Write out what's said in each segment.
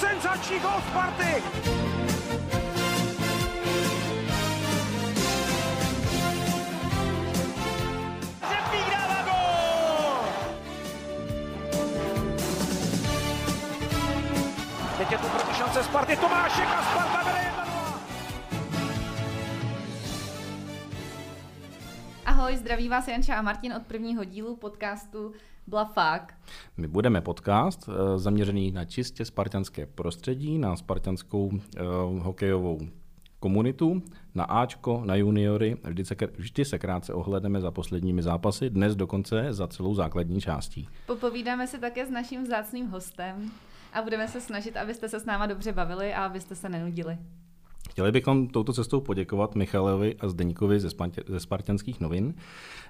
Senzační gol Sparty! Teď je tu proti šance Sparty, Tomášek a Sparta vede 1-0. Ahoj, zdraví vás Janča a Martin od prvního dílu podcastu Blafák. My budeme podcast eh, zaměřený na čistě spartanské prostředí, na spartanskou uh, hokejovou komunitu, na Ačko, na juniory. Vždy se, vždy se krátce ohledneme za posledními zápasy, dnes dokonce za celou základní částí. Popovídáme si také s naším vzácným hostem a budeme se snažit, abyste se s náma dobře bavili a abyste se nenudili. Chtěli bychom touto cestou poděkovat Michalovi a Zdeňkovi ze, Spantě, ze Spartanských novin,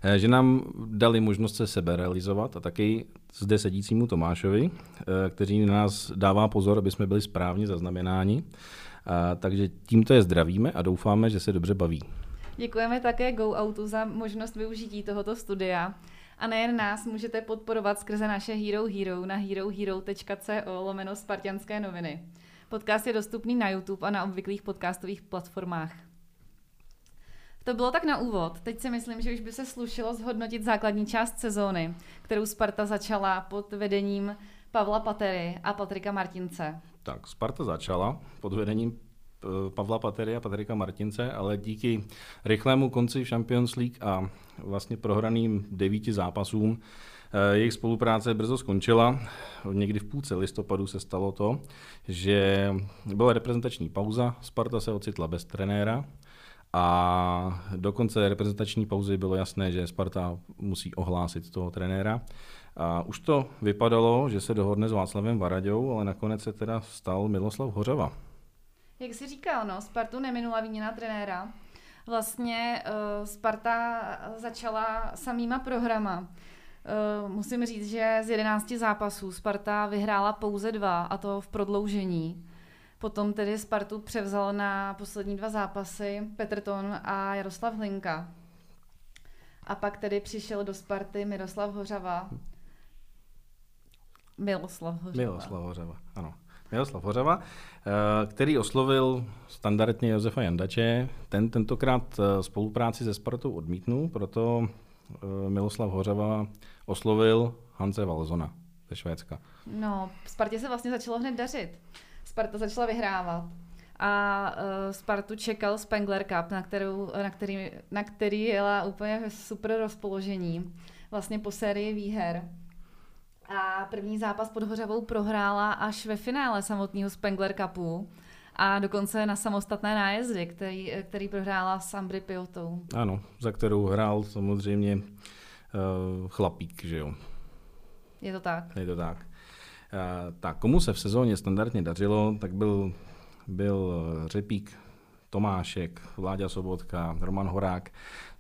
eh, že nám dali možnost se sebe realizovat a taky zde sedícímu Tomášovi, eh, který nás dává pozor, aby jsme byli správně zaznamenáni. A, takže tímto je zdravíme a doufáme, že se dobře baví. Děkujeme také Go Outu za možnost využití tohoto studia. A nejen nás můžete podporovat skrze naše Hero Hero na herohero.co lomeno Spartianské noviny. Podcast je dostupný na YouTube a na obvyklých podcastových platformách. To bylo tak na úvod. Teď si myslím, že už by se slušilo zhodnotit základní část sezóny, kterou Sparta začala pod vedením Pavla Patery a Patrika Martince. Tak, Sparta začala pod vedením eh, Pavla Patery a Patrika Martince, ale díky rychlému konci Champions League a vlastně prohraným devíti zápasům jejich spolupráce brzo skončila. Někdy v půlce listopadu se stalo to, že byla reprezentační pauza, Sparta se ocitla bez trenéra a do konce reprezentační pauzy bylo jasné, že Sparta musí ohlásit toho trenéra. A už to vypadalo, že se dohodne s Václavem Varaďou, ale nakonec se teda stal Miloslav Hořava. Jak jsi říkal, no, Spartu neminula výměna trenéra. Vlastně uh, Sparta začala samýma programa. Uh, musím říct, že z 11 zápasů Sparta vyhrála pouze dva, a to v prodloužení. Potom tedy Spartu převzal na poslední dva zápasy Petr Ton a Jaroslav Hlinka. A pak tedy přišel do Sparty Miroslav Hořava. Miloslav Hořava. Miloslav Hořava, ano. Miroslav Hořava, eh, který oslovil standardně Josefa Jandače. Ten tentokrát eh, spolupráci se Spartou odmítnul, proto eh, Miloslav Hořava oslovil Hanse Valzona ze Švédska. No, Spartě se vlastně začalo hned dařit. Sparta začala vyhrávat. A uh, Spartu čekal Spengler Cup, na, kterou, na, který, na který jela úplně super rozpoložení. Vlastně po sérii výher. A první zápas pod Hořavou prohrála až ve finále samotného Spengler Cupu a dokonce na samostatné nájezdy, který, který prohrála s Ambry Piotou. Ano, za kterou hrál samozřejmě uh, chlapík, že jo. Je to tak. Je to tak. Uh, tak komu se v sezóně standardně dařilo, tak byl, byl Řepík, Tomášek, Vláďa Sobotka, Roman Horák.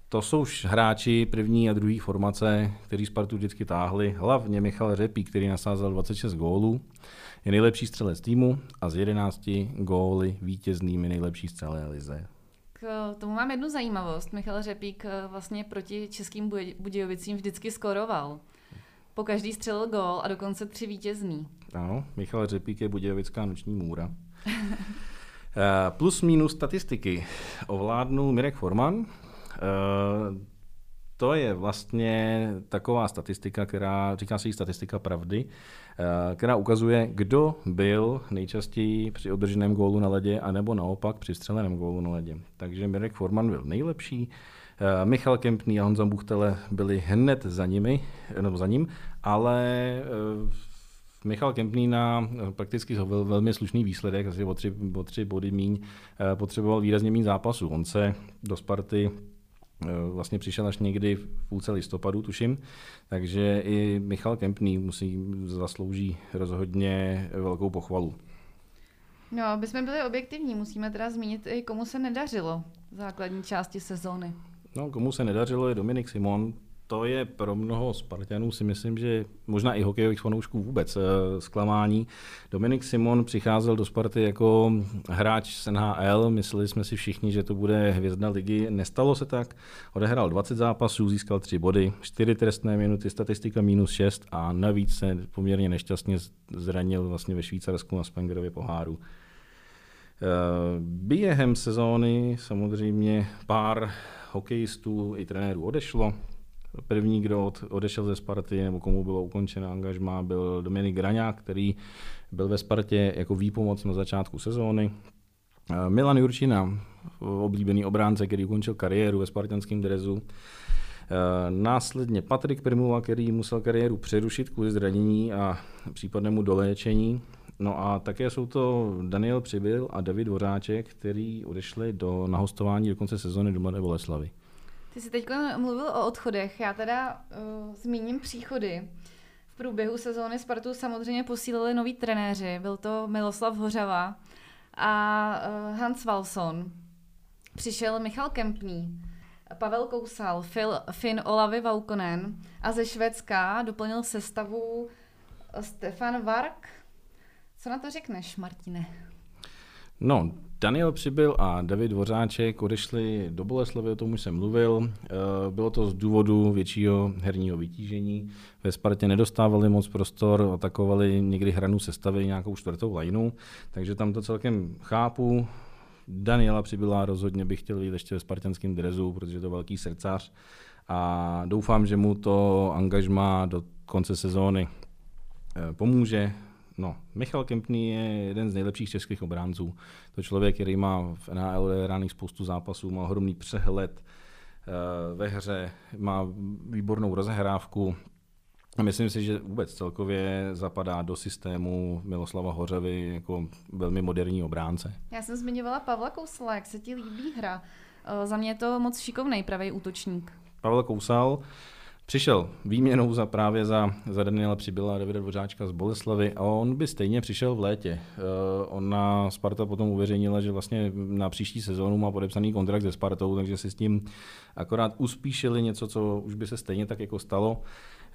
To jsou už hráči první a druhé formace, který Spartu vždycky táhli. Hlavně Michal Řepík, který nasázel 26 gólů. Je nejlepší střelec týmu a z 11 góly vítěznými nejlepší střelé lize. K tomu mám jednu zajímavost. Michal Řepík vlastně proti českým Budějovicím vždycky skoroval. Po každý střelil gól a dokonce tři vítězný. Ano, Michal Řepík je Budějovická noční můra. Plus minus statistiky ovládnul Mirek Forman, to je vlastně taková statistika, která, říká se jí statistika pravdy, která ukazuje, kdo byl nejčastěji při održeném gólu na ledě, anebo naopak při střeleném gólu na ledě. Takže Mirek Forman byl nejlepší, Michal Kempný a Honza Buchtele byli hned za, nimi, nebo za ním, ale Michal Kempný na prakticky vel, velmi slušný výsledek, asi o tři, o tři body míň, potřeboval výrazně méně zápasů. On se do Sparty vlastně přišel až někdy v půlce listopadu, tuším, takže i Michal Kempný musí zaslouží rozhodně velkou pochvalu. No, aby jsme byli objektivní, musíme teda zmínit i komu se nedařilo v základní části sezóny. No, komu se nedařilo je Dominik Simon, to je pro mnoho Spartanů si myslím, že možná i hokejových fanoušků vůbec eh, zklamání. Dominik Simon přicházel do Sparty jako hráč z NHL, mysleli jsme si všichni, že to bude hvězda ligy. Nestalo se tak, odehrál 20 zápasů, získal 3 body, 4 trestné minuty, statistika minus 6 a navíc se poměrně nešťastně zranil vlastně ve Švýcarsku na Spengerově poháru. Eh, během sezóny samozřejmě pár hokejistů i trenérů odešlo. První, kdo odešel ze Sparty nebo komu bylo ukončena angažma, byl Dominik Graňák, který byl ve Spartě jako výpomoc na začátku sezóny. Eh, Milan Jurčina, oblíbený obránce, který ukončil kariéru ve spartanském drezu. Eh, následně Patrik Primula, který musel kariéru přerušit kvůli zranění a případnému doléčení. No a také jsou to Daniel Přibyl a David Dvořáček, který odešli do nahostování do konce sezóny do Mladé Boleslavy. Ty jsi teď mluvil o odchodech, já teda uh, zmíním příchody. V průběhu sezóny Spartu samozřejmě posílili noví trenéři, byl to Miloslav Hořava a uh, Hans Walson. Přišel Michal Kempný, Pavel Kousal, Phil, Finn Olavy Vaukonen a ze Švédska doplnil sestavu Stefan Vark. Co na to řekneš, Martine? No, Daniel Přibyl a David Dvořáček odešli do Boleslavy, o tom už jsem mluvil. Eh, bylo to z důvodu většího herního vytížení. Ve Spartě nedostávali moc prostor, atakovali někdy hranu sestavy nějakou čtvrtou lajnu, takže tam to celkem chápu. Daniela Přibyla rozhodně bych chtěl vidět ještě ve spartanském drezu, protože je to velký srdcař a doufám, že mu to angažma do konce sezóny eh, pomůže. No, Michal Kempný je jeden z nejlepších českých obránců. To člověk, který má v NHL odehraných spoustu zápasů, má ohromný přehled eh, ve hře, má výbornou rozehrávku. A myslím si, že vůbec celkově zapadá do systému Miloslava Hořevy jako velmi moderní obránce. Já jsem zmiňovala Pavla Kousla, jak se ti líbí hra. Eh, za mě je to moc šikovný pravý útočník. Pavel Kousal, Přišel výměnou za právě za, za Daniela Přibyla Davida Dvořáčka z Boleslavy a on by stejně přišel v létě. Uh, ona Sparta potom uveřejnila, že vlastně na příští sezónu má podepsaný kontrakt se Spartou, takže si s tím akorát uspíšili něco, co už by se stejně tak jako stalo.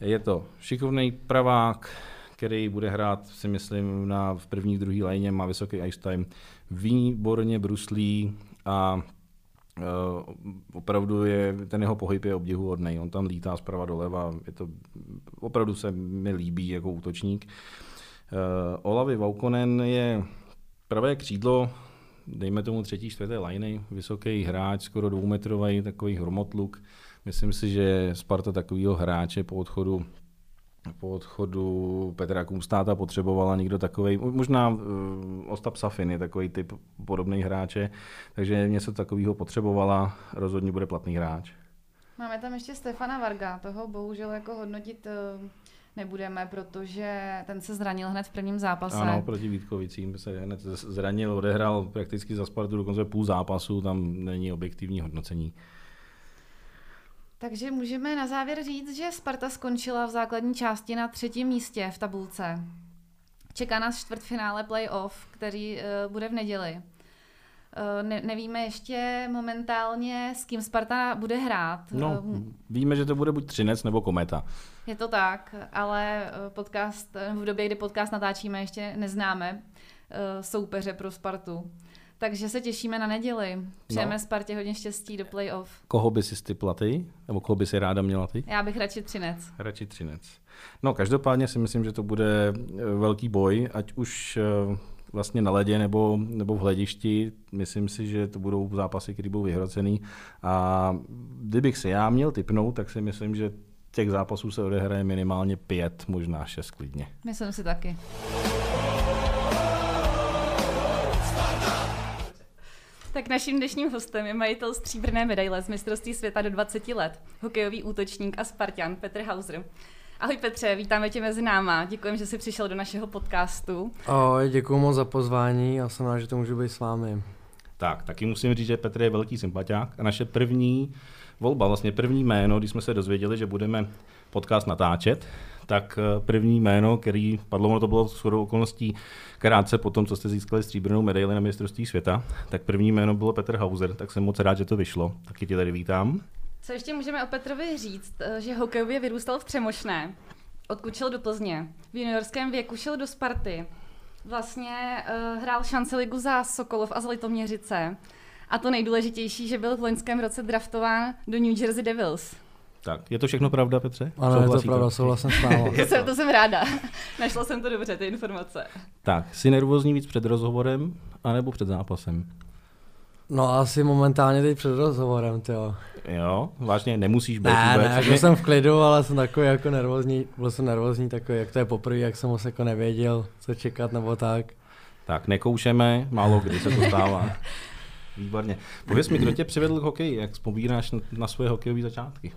Je to šikovný pravák, který bude hrát, si myslím, na, v první, druhé lajně, má vysoký ice time, výborně bruslí a Uh, opravdu je, ten jeho pohyb je obdivuhodný. On tam lítá zprava doleva, je to, opravdu se mi líbí jako útočník. Uh, Olavi Vaukonen je pravé křídlo, dejme tomu třetí, čtvrté liny, vysoký hráč, skoro dvoumetrový, takový hromotluk. Myslím si, že Sparta takového hráče po odchodu po odchodu Petra Kumstáta potřebovala někdo takový, možná uh, Ostap Safin je takový typ podobný hráče, takže něco takového potřebovala, rozhodně bude platný hráč. Máme tam ještě Stefana Varga, toho bohužel jako hodnotit uh, nebudeme, protože ten se zranil hned v prvním zápase. Ano, proti Vítkovicím se hned zranil, odehrál prakticky za Spartu dokonce půl zápasu, tam není objektivní hodnocení. Takže můžeme na závěr říct, že Sparta skončila v základní části na třetím místě v tabulce. Čeká nás čtvrtfinále playoff, který uh, bude v neděli. Uh, ne, nevíme ještě momentálně, s kým Sparta bude hrát. No, víme, že to bude buď Třinec nebo Kometa. Je to tak, ale podcast, v době, kdy podcast natáčíme, ještě neznáme uh, soupeře pro Spartu. Takže se těšíme na neděli. Přejeme no. Spartě hodně štěstí do playoff. Koho by si ty platy? Nebo koho by si ráda měla ty? Já bych radši Třinec. Radši Třinec. No každopádně si myslím, že to bude eh, velký boj, ať už eh, vlastně na ledě nebo, nebo v hledišti. Myslím si, že to budou zápasy, které budou vyhrocený. A kdybych se já měl typnout, tak si myslím, že těch zápasů se odehraje minimálně pět, možná šest klidně. Myslím si taky. Tak naším dnešním hostem je majitel stříbrné medaile z mistrovství světa do 20 let, hokejový útočník a Spartan Petr Hauser. Ahoj Petře, vítáme tě mezi náma. Děkujeme, že jsi přišel do našeho podcastu. Ahoj, děkuji moc za pozvání a jsem rád, že to můžu být s vámi. Tak, taky musím říct, že Petr je velký sympatiák a naše první volba, vlastně první jméno, když jsme se dozvěděli, že budeme podcast natáčet, tak eh, první jméno, který padlo, ono to bylo shodou okolností krátce po tom, co jste získali stříbrnou medaili na mistrovství světa, tak první jméno bylo Petr Hauser, tak jsem moc rád, že to vyšlo. Taky tě tady vítám. Co ještě můžeme o Petrovi říct, eh, že hokejově vyrůstal v Třemošné, odkud šel do Plzně. V juniorském věku šel do Sparty. Vlastně uh, hrál šance ligu za Sokolov a za Litoměřice. A to nejdůležitější, že byl v loňském roce draftován do New Jersey Devils. Tak, je to všechno pravda, Petře? Ano, je to pravda, souhlasím s váma. To jsem, to jsem ráda. Našla jsem to dobře, ty informace. Tak, jsi nervózní víc před rozhovorem, anebo před zápasem? No asi momentálně teď před rozhovorem, jo. Jo, vážně nemusíš být Ne, vůbec. ne, jako jsem v klidu, ale jsem takový jako nervózní, byl jsem nervózní takový, jak to je poprvé, jak jsem moc jako nevěděl, co čekat nebo tak. Tak, nekoušeme, málo kdy se to stává. Výborně. Pověz mi, kdo tě přivedl k hokeji, jak vzpomínáš na, na svoje hokejové začátky?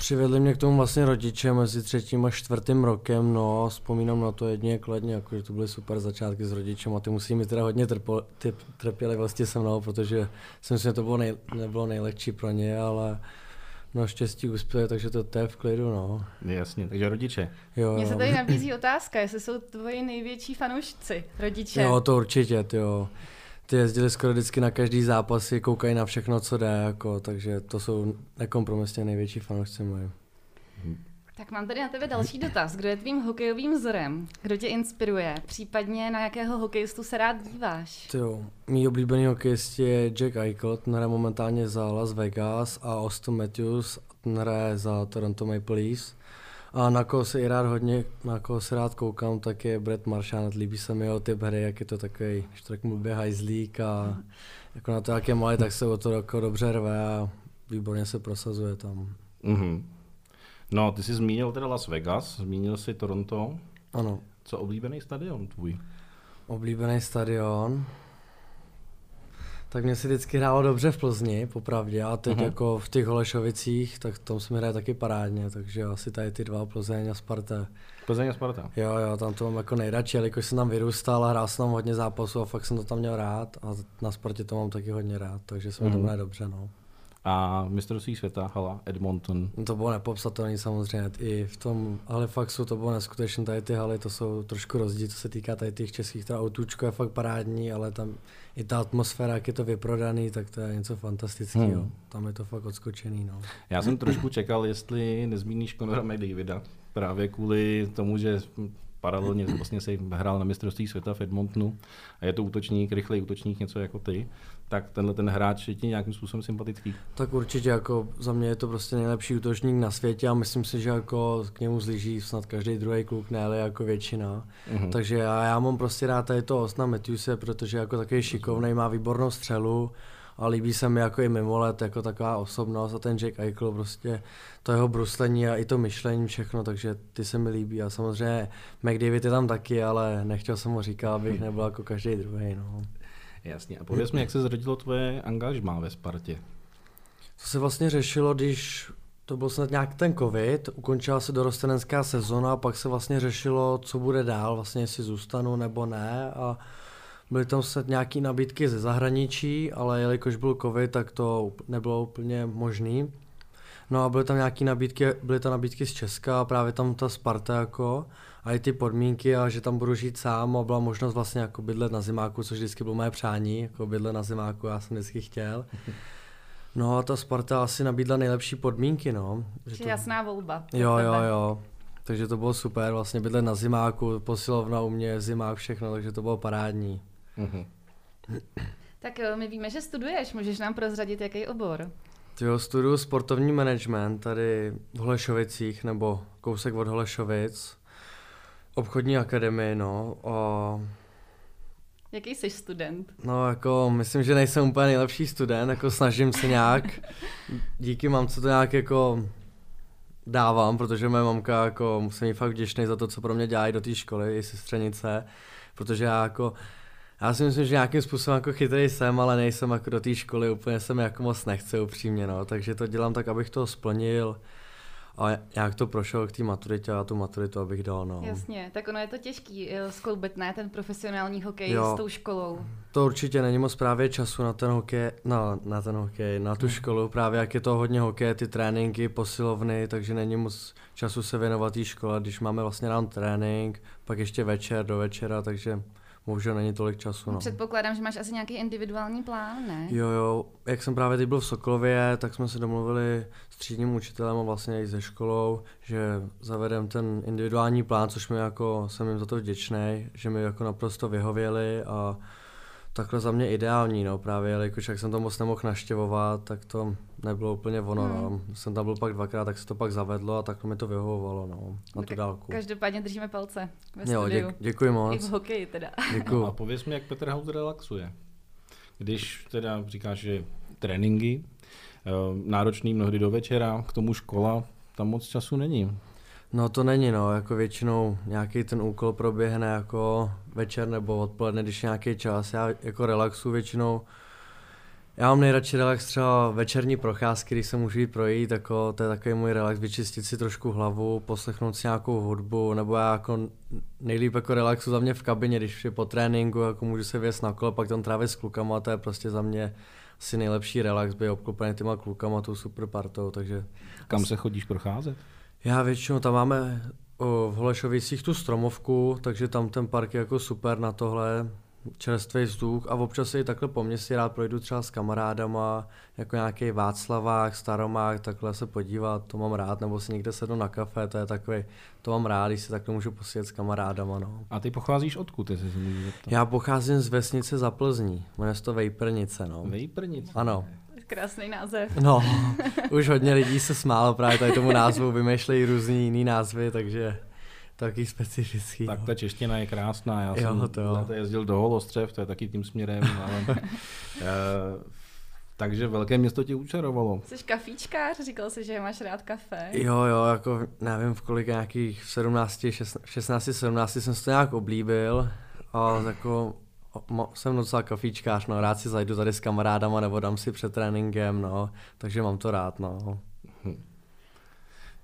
Přivedli mě k tomu vlastně rodiče mezi třetím a čtvrtým rokem, no a vzpomínám na to jedně kladně, jako, že to byly super začátky s rodičem a ty musí mít teda hodně trpo, ty trpělivosti se mnou, protože si myslím, že to bylo nej, nebylo nejlehčí pro ně, ale no štěstí uspěli, takže to, to je v klidu, no. Jasně, takže rodiče. Jo, Mně se tady nabízí otázka, jestli jsou tvoji největší fanoušci, rodiče. Jo, to určitě, jo. Ty jezdili skoro vždycky na každý zápasy, koukají na všechno, co jde, jako, takže to jsou nekompromisně největší fanoušci moji. Tak mám tady na tebe další dotaz. Kdo je tvým hokejovým vzorem? Kdo tě inspiruje? Případně na jakého hokejistu se rád díváš? Jo, mý oblíbený hokejist je Jack Eichel, ten hraje momentálně za Las Vegas a Austin Matthews, ten hraje za Toronto Maple Leafs. A na koho se i rád hodně, na koho se rád koukám, tak je Brett Marchand, líbí se mi jeho typ hry, jak je to takový, když tak mluvě hajzlík a jako na to, jak je malý, tak se o to jako dobře rve a výborně se prosazuje tam. Mhm. No, ty jsi zmínil teda Las Vegas, zmínil jsi Toronto. Ano, Co oblíbený stadion tvůj? oblíbený stadion. Tak mě si vždycky hrálo dobře v Plzni, popravdě, a teď Mhm. jako v těch Holešovicích, tak tam se mi hraje taky parádně, takže asi tady ty dva Plzeň a Sparta. Plzeň a Sparta. Jo, jo, tam to mám jako nejradši, jelikož jsem tam vyrůstal a hrál jsem tam hodně zápasů a fakt jsem to tam měl rád a na Spartě to mám taky hodně rád, takže se mi Mhm. to hraje dobře, no. A mistrovství světa, hala, Edmonton. No To bylo nepopsatelné samozřejmě, i v tom Halifaxu to bylo neskutečné, tady ty haly to jsou trošku rozdíl, co se týká tady těch českých, teda autůčko je fakt parádní, ale tam i ta atmosféra, jak je to vyprodaný, tak to je něco fantastického, Hmm. tam je to fakt odskočený, no. Já jsem trošku čekal, jestli nezmíníš Conora McDavida, právě kvůli tomu, že paralelně vlastně si hrál na mistrovství světa v Edmontonu a je to útočník, rychlej útočník, něco jako ty, tak tenhle ten hráč je ti nějakým způsobem sympatický. Tak určitě jako za mě je to prostě nejlepší útočník na světě a myslím si, že jako k němu zlíží snad každý druhý kluk, ne jako většina. Mhm. Takže já, já mám prostě rád tady to Osna Matthewse, protože jako takový šikovný, má výbornou střelu a líbí se mi jako i mimo let, jako taková osobnost a ten Jack Eichel prostě to jeho bruslení a i to myšlení všechno, takže ty se mi líbí a samozřejmě McDavid je tam taky, ale nechtěl jsem mu říkat, abych nebyl jako každý druhý. No. Jasně. A pověz mi, jak se zrodilo tvoje angažmá ve Spartě? To se vlastně řešilo, když to byl snad nějak ten covid, ukončila se dorostenecká sezona a pak se vlastně řešilo, co bude dál, vlastně jestli zůstanu nebo ne a byly tam snad nějaké nabídky ze zahraničí, ale jelikož byl covid, tak to nebylo úplně možný. No a byly tam nějaké nabídky, byly tam nabídky z Česka a právě tam ta Sparta jako a i ty podmínky a že tam budu žít sám a byla možnost vlastně jako bydlet na zimáku, což vždycky bylo moje přání, jako bydlet na zimáku, já jsem vždycky chtěl. No a ta Sparta asi nabídla nejlepší podmínky, no. Že to... jasná volba. Jo, jo, jo. Takže to bylo super, vlastně bydlet na zimáku, posilovna u mě, zimák, všechno, takže to bylo parádní. Mhm. Tak jo, my víme, že studuješ, můžeš nám prozradit, jaký obor. Jo, studuju sportovní management tady v Holešovicích, nebo kousek od Holešovic. Obchodní akademii, no. A Jaký jsi student? No jako, myslím, že nejsem úplně nejlepší student, jako snažím se nějak, díky mamce to nějak jako dávám, protože moje mamka jako, jsem jí fakt vděčný za to, co pro mě dělají do té školy, i sestřenice, protože já jako, já si myslím, že nějakým způsobem jako chytrý jsem, ale nejsem jako do té školy, úplně se mi jako moc nechce upřímně, no, takže to dělám tak, abych to splnil a nějak to prošel k té maturitě a tu maturitu abych dal, no. Jasně, tak ono je to těžký eh, skloubit, ne, ten profesionální hokej Jo. s tou školou. To určitě není moc právě času na ten hokej, na, na ten hokej, na tu školu, právě jak je to hodně hokej, ty tréninky, posilovny, takže není moc času se věnovat té škole, když máme vlastně ráno trénink, pak ještě večer do večera, takže bohužel není tolik času. No. Předpokládám, že máš asi nějaký individuální plán, ne? Jo, jo, jak jsem právě teď byl v Sokolově, tak jsme se domluvili s třídním učitelem a vlastně i se školou, že zavedem ten individuální plán, což mi jako, jsem jim za to vděčný, že mi jako naprosto vyhověli a takhle za mě ideální, no právě, jelikož jak jsem to moc nemohl naštěvovat, tak to nebylo úplně ono, hmm. no. Jsem tam byl pak dvakrát, tak se to pak zavedlo a takhle mi to vyhovovalo, no, na tu dálku. Každopádně držíme palce ve jo, studiu. Děk, děkuji moc. I v hokeji teda. Děkuji. A pověz mi, jak Petr Haus relaxuje. Když teda říkáš, že tréninky, eh, náročný mnohdy do večera, k tomu škola, tam moc času není. No to není, no, jako většinou nějaký ten úkol proběhne jako večer nebo odpoledne, když nějaký čas. Já jako relaxu většinou, já mám nejradši relax třeba večerní procházky, když se můžu jít projít, jako, to je takový můj relax, vyčistit si trošku hlavu, poslechnout si nějakou hudbu, nebo já jako nejlíp jako relaxu za mě v kabině, když je po tréninku, jako můžu se věc na kole, pak tam trávit s klukama, to je prostě za mě asi nejlepší relax, být obklopený těma klukama, tou super partou, takže... Kam se chodíš procházet? Já většinou tam máme o, v Holešovicích tu stromovku, takže tam ten park je jako super na tohle, čerstvý vzduch a občas i takhle po městě rád projdu třeba s kamarádama, jako nějaký Václavák, Staromák, takhle se podívat, to mám rád, nebo si někde sednu na kafe, to je takový, to mám rád, když si takhle můžu posjet s kamarádama, no. A ty pocházíš odkud, jestli se můžu zeptat? Já pocházím z vesnice za Plzní, jmenuje se to Vejprnice, no. Vejprnice? Ano. Krásný název. No, už hodně lidí se smálo právě tady tomu názvu, vymýšlejí různý jiný názvy, takže taky specifický. Tak no. ta čeština je krásná, já Jo, jsem to jo. jezdil do Holostřev, to je taky tím směrem, ale... eh, takže velké město tě učarovalo. Jsi kafíčkář? Říkal jsi, že máš rád kafe. Jo, jo, jako nevím v kolik nějakých 17, 16, 17 jsem si to nějak oblíbil a jako jsem docela kafíčkář, no, rád si zajdu tady s kamarádama nebo dám si před tréninkem, no, takže mám to rád, no.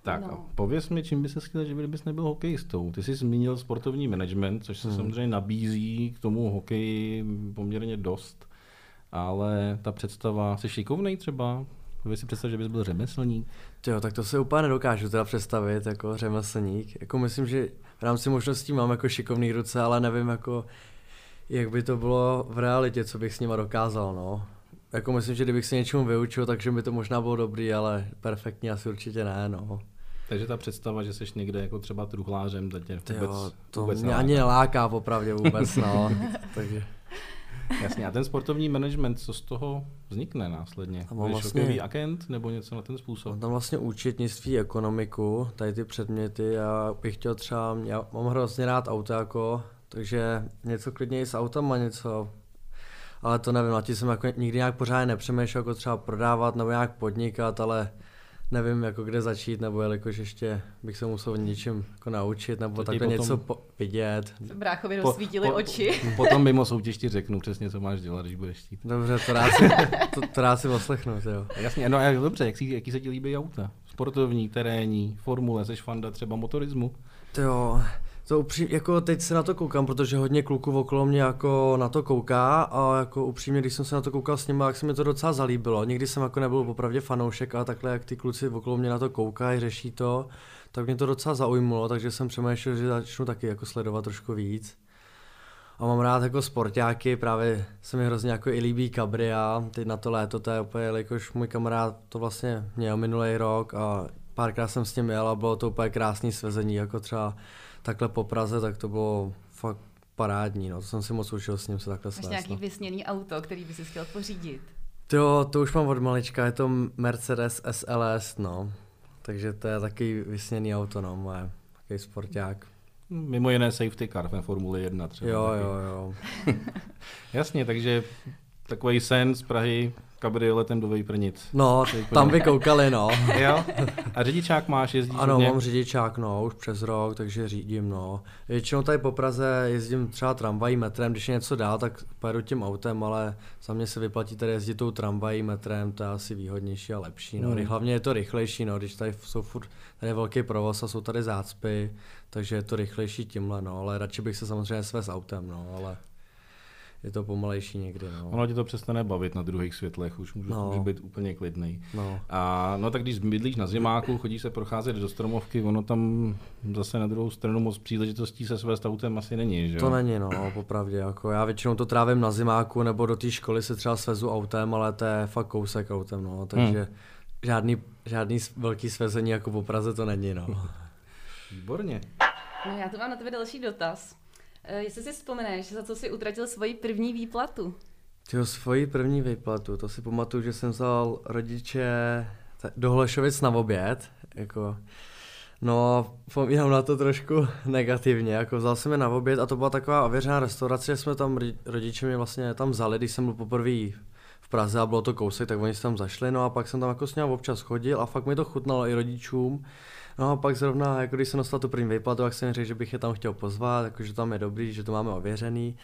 Tak, No. no. pověz mi, čím by se chtěl, že kdybys nebyl hokejistou. Ty jsi zmínil sportovní management, což se hmm. samozřejmě nabízí k tomu hokeji poměrně dost, ale ta představa, jsi šikovnej třeba? Vy si představ, že bys byl řemeslník? Jo, tak to se úplně nedokážu teda představit jako řemeslník. Jako myslím, že v rámci možností mám jako šikovný ruce, ale nevím jako, jak by to bylo v realitě, co bych s nima dokázal, no. Jako myslím, že kdybych se něčemu vyučil, takže by to možná bylo dobrý, ale perfektní asi určitě ne, no. Takže ta představa, že jsi někde jako třeba truhlářem, to tě vůbec, jo, to vůbec mě neláká. ani neláká popravdě vůbec, no. takže Jasně, a ten sportovní management, co z toho vznikne následně? Mám Budeš vlastně- hokejový agent nebo něco na ten způsob? mám tam vlastně účetnictví, ekonomiku, tady ty předměty, já bych chtěl třeba, já mám hrozně rád auto jako, takže něco klidně i s autama, něco ale to nevím, na tím jsem jako nikdy nějak pořádně nepřemýšlel, jako třeba prodávat nebo nějak podnikat, ale nevím, jako kde začít, nebo jelikož ještě bych se musel něčím jako naučit, nebo To takhle potom- něco po- vidět. Bráchovi rozsvítili oči. Potom mimo soutěž ti řeknu přesně, co máš dělat, když budeš chtít. Dobře, to rád si, to, to rád si poslechnu, jo. Jasně, no a dobře, jak si, jaký se ti líbí auta? Sportovní, terénní, formule, seš fanda třeba motorismu? To jo, to upřím, jako teď se na to koukám, protože hodně kluků okolo mě jako na to kouká a jako upřímně, když jsem se na to koukal s nimi, tak se mi to docela zalíbilo. Nikdy jsem jako nebyl popravdě fanoušek, ale takhle jak ty kluci okolo mě na to koukají, řeší to, tak mě to docela zaujmulo, takže jsem přemýšlel, že začnu taky jako sledovat trošku víc. A mám rád jako sportáky, právě se mi hrozně jako i líbí Cabria, teď na to léto, to je úplně, jelikož můj kamarád to vlastně měl minulý rok a párkrát jsem s ním jel a bylo to úplně krásný svezení, jako třeba takhle po Praze, tak to bylo fakt parádní, no, to jsem si moc užil s ním se takhle Máš svést. nějaký No. vysněný auto, který by si chtěl pořídit. Jo, to už mám od malička, je to Mercedes SLS, no. Takže to je taky vysněný auto, no, moje, takový sporták. Mimo jiné safety car ve Formuli 1 třeba. Jo, taky. jo, jo. Jasně, takže takový sen z Prahy kabrioletem do Vejprnic. No, tam by koukali, no. Jo? A řidičák máš, jezdíš Ano, mám řidičák, no, už přes rok, takže řídím, no. Většinou tady po Praze jezdím třeba tramvají, metrem, když je něco dál, tak pojedu tím autem, ale za mě se vyplatí tady jezdit tou tramvají, metrem, to je asi výhodnější a lepší, no. Hmm. Hlavně je to rychlejší, no, když tady jsou furt, tady je velký provoz a jsou tady zácpy, takže je to rychlejší tímhle, no, ale radši bych se samozřejmě svést autem, no, ale je to pomalejší někdy. No. Ono tě to přestane bavit na druhých světlech, už můžeš, No. můžeš být úplně klidný. No. A no tak když bydlíš na zimáku, chodíš se procházet do stromovky, ono tam zase na druhou stranu moc příležitostí se svést autem asi není, že jo? To není, no, popravdě. Jako já většinou to trávím na zimáku nebo do té školy se třeba svezu autem, ale to je fakt kousek autem, no, takže Hmm. žádný, žádný velký svezení jako po Praze to není, no. Výborně. No já tu mám na tebe další dotaz. Eh, Jestli si vzpomeneš, za co jsi utratil svoji první výplatu? Tyjo, svoji první výplatu, to si pamatuju, že jsem vzal rodiče do Holešovic na oběd, jako, no, vzpomínám na to trošku negativně, jako vzal jsem je na oběd a to byla taková ověřená restaurace, jsme tam, rodi- rodiče mě vlastně tam vzali, když jsem byl poprvé v Praze a bylo to kousek, tak oni se tam zašli, no a pak jsem tam jako s občas chodil a fakt mi to chutnalo i rodičům. No a pak zrovna, jako když jsem dostal tu první výplatu, tak jsem řekl, že bych je tam chtěl pozvat, jako, že tam je dobrý, že to máme ověřený.